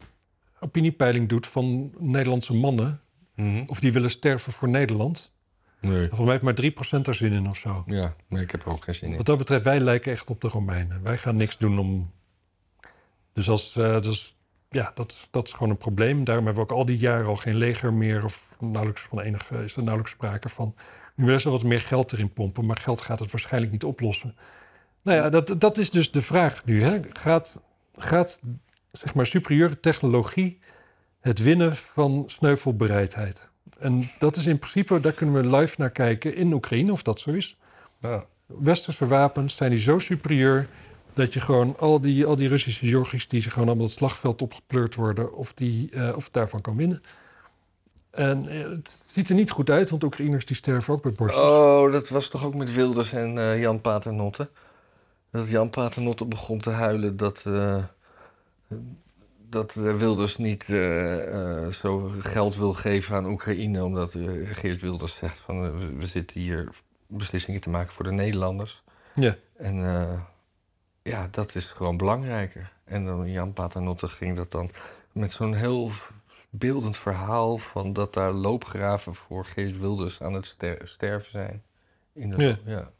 opiniepeiling doet van Nederlandse mannen, Mhm. of die willen sterven voor Nederland, Nee. volgens mij heeft maar 3% er zin in of zo. Ja, nee, ik heb er ook geen zin in. Wat dat betreft, wij lijken echt op de Romeinen. Wij gaan niks doen om. Dus, als, eh, dus ja, dat, dat is gewoon een probleem. Daarom hebben we ook al die jaren al geen leger meer, of nauwelijks van enige, is er nauwelijks sprake van. Nu willen ze wat meer geld erin pompen, maar geld gaat het waarschijnlijk niet oplossen. Nou ja, dat, dat is dus de vraag nu. Hè? Gaat, gaat zeg maar superieure technologie het winnen van sneuvelbereidheid? En dat is in principe, daar kunnen we live naar kijken in Oekraïne, of dat zo is Ja. westerse wapens zijn die zo superieur dat je gewoon al die, al die Russische jochies die ze gewoon allemaal het slagveld opgepleurd worden, of, die, eh, of daarvan kan winnen. En eh, het ziet er niet goed uit, want Oekraïners die sterven ook bij borstjes. Oh, dat was toch ook met Wilders en eh, Jan Paternotte? Dat Jan Paternotte begon te huilen dat, eh, dat eh, Wilders niet eh, zo geld wil geven aan Oekraïne. Omdat Geert Wilders zegt van we, zitten hier beslissingen te maken voor de Nederlanders. Ja. En ja, dat is gewoon belangrijker. En dan Jan Paternotte ging dat dan met zo'n heel beeldend verhaal van dat daar loopgraven voor Geert Wilders aan het ster- sterven zijn. In de, Ja. ja.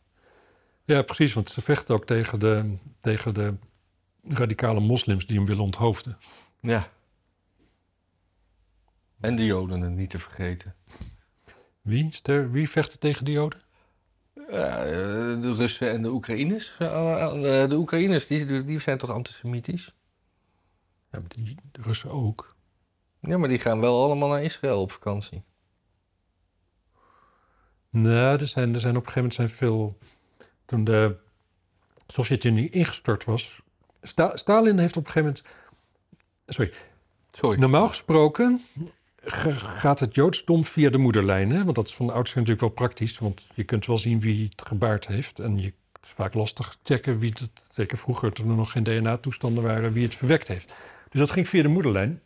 Ja, precies, want ze vechten ook tegen de, tegen de radicale moslims die hem willen onthoofden. Ja. En de Joden niet te vergeten. Wie, ster, wie vechten tegen de Joden? Ja, eh, de Russen en de Oekraïners. Eh, eh, De Oekraïners die, die zijn toch antisemitisch? Ja, maar die de Russen ook. Ja, maar die gaan wel allemaal naar Israël op vakantie. Nou, er zijn, er zijn op een gegeven moment zijn veel. Toen de Sovjet-Unie ingestort was. Sta- Stalin heeft op een gegeven moment. Sorry. Sorry. Normaal gesproken gaat het Joodsdom via de moederlijn. Hè? Want dat is van oudsher natuurlijk wel praktisch. Want je kunt wel zien wie het gebaard heeft. En je, is vaak lastig checken wie het. Zeker vroeger, toen er nog geen DNA-toestanden waren, wie het verwekt heeft. Dus dat ging via de moederlijn.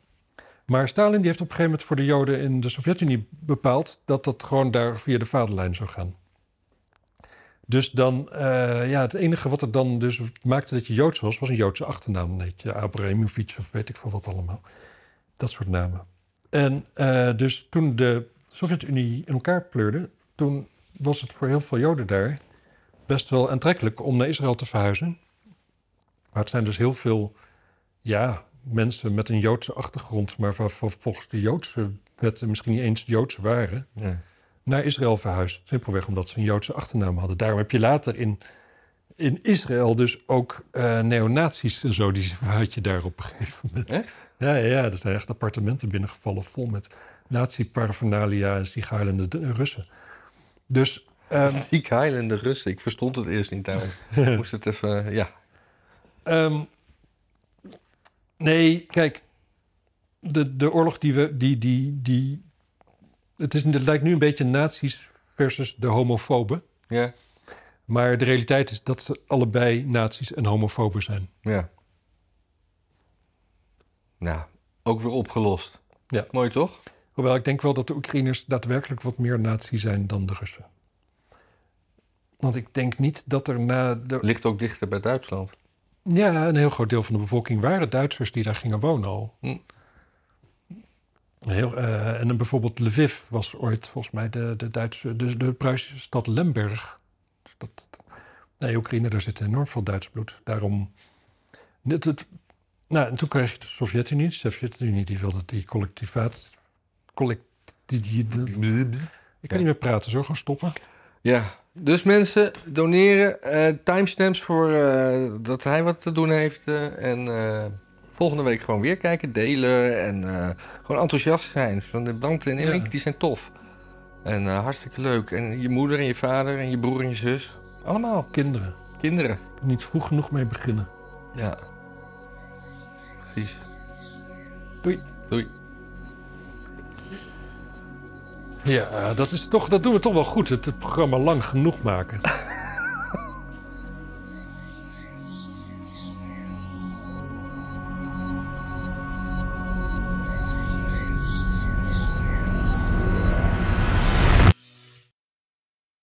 Maar Stalin die heeft op een gegeven moment voor de Joden in de Sovjet-Unie bepaald dat dat gewoon daar via de vaderlijn zou gaan. Dus dan, eh, ja, het enige wat er dan dus maakte dat je Joods was, was een Joodse achternaam. Dan je of weet ik veel wat allemaal. Dat soort namen. En eh, dus toen de Sovjet-Unie in elkaar pleurde, toen was het voor heel veel Joden daar best wel aantrekkelijk om naar Israël te verhuizen. Maar het zijn dus heel veel, ja, mensen met een Joodse achtergrond, maar volgens de Joodse wetten misschien niet eens Joods waren, Ja. Naar Israël verhuisd. Simpelweg omdat ze een Joodse achternaam hadden. Daarom heb je later in, in Israël dus ook neonazies en zo, die had je daar op een gegeven moment. Echt? Ja, ja, ja, er zijn echt appartementen binnengevallen vol met nazi-paraphernalia en ziekhuilende Russen. Dus, heilende Russen. Ik verstond het eerst niet. Daarom *laughs* moest het even... eh, Ja. Ehm, nee, kijk, de, de oorlog die we, die, die, die, het, is, het lijkt nu een beetje nazi's versus de homofoben. Ja. Maar de realiteit is dat ze allebei nazi's en homofoben zijn. Ja. Nou, ook weer opgelost. Ja. Mooi toch? Hoewel ik denk wel dat de Oekraïners daadwerkelijk wat meer nazi zijn dan de Russen. Want ik denk niet dat er na de... Ligt ook dichter bij Duitsland. Ja, een heel groot deel van de bevolking waren Duitsers die daar gingen wonen al. Hm. Heel, eh, en dan bijvoorbeeld Lviv was ooit volgens mij de, de Duitse, de, de Pruisische stad Lemberg. Dus dat, nee, Oekraïne, daar zit enorm veel Duits bloed. Daarom, het, het, nou, en toen kreeg je de Sovjet-Unie. De Sovjet-Unie die wilde die collectivaat, collect, die, die, die- ik kan niet meer praten, zo gewoon stoppen. Ja, dus mensen doneren. eh, timestamps voor eh, dat hij wat te doen heeft. en volgende week gewoon weer kijken, delen. En eh, gewoon enthousiast zijn. Van de Dante en Erik, Ja. die zijn tof. En eh, hartstikke leuk. En je moeder en je vader en je broer en je zus. Allemaal Kinderen, kinderen. niet vroeg genoeg mee beginnen. Ja. precies. Doei. Doei. Ja, dat, is toch, dat doen we toch wel goed. Het, het programma lang genoeg maken. *laughs*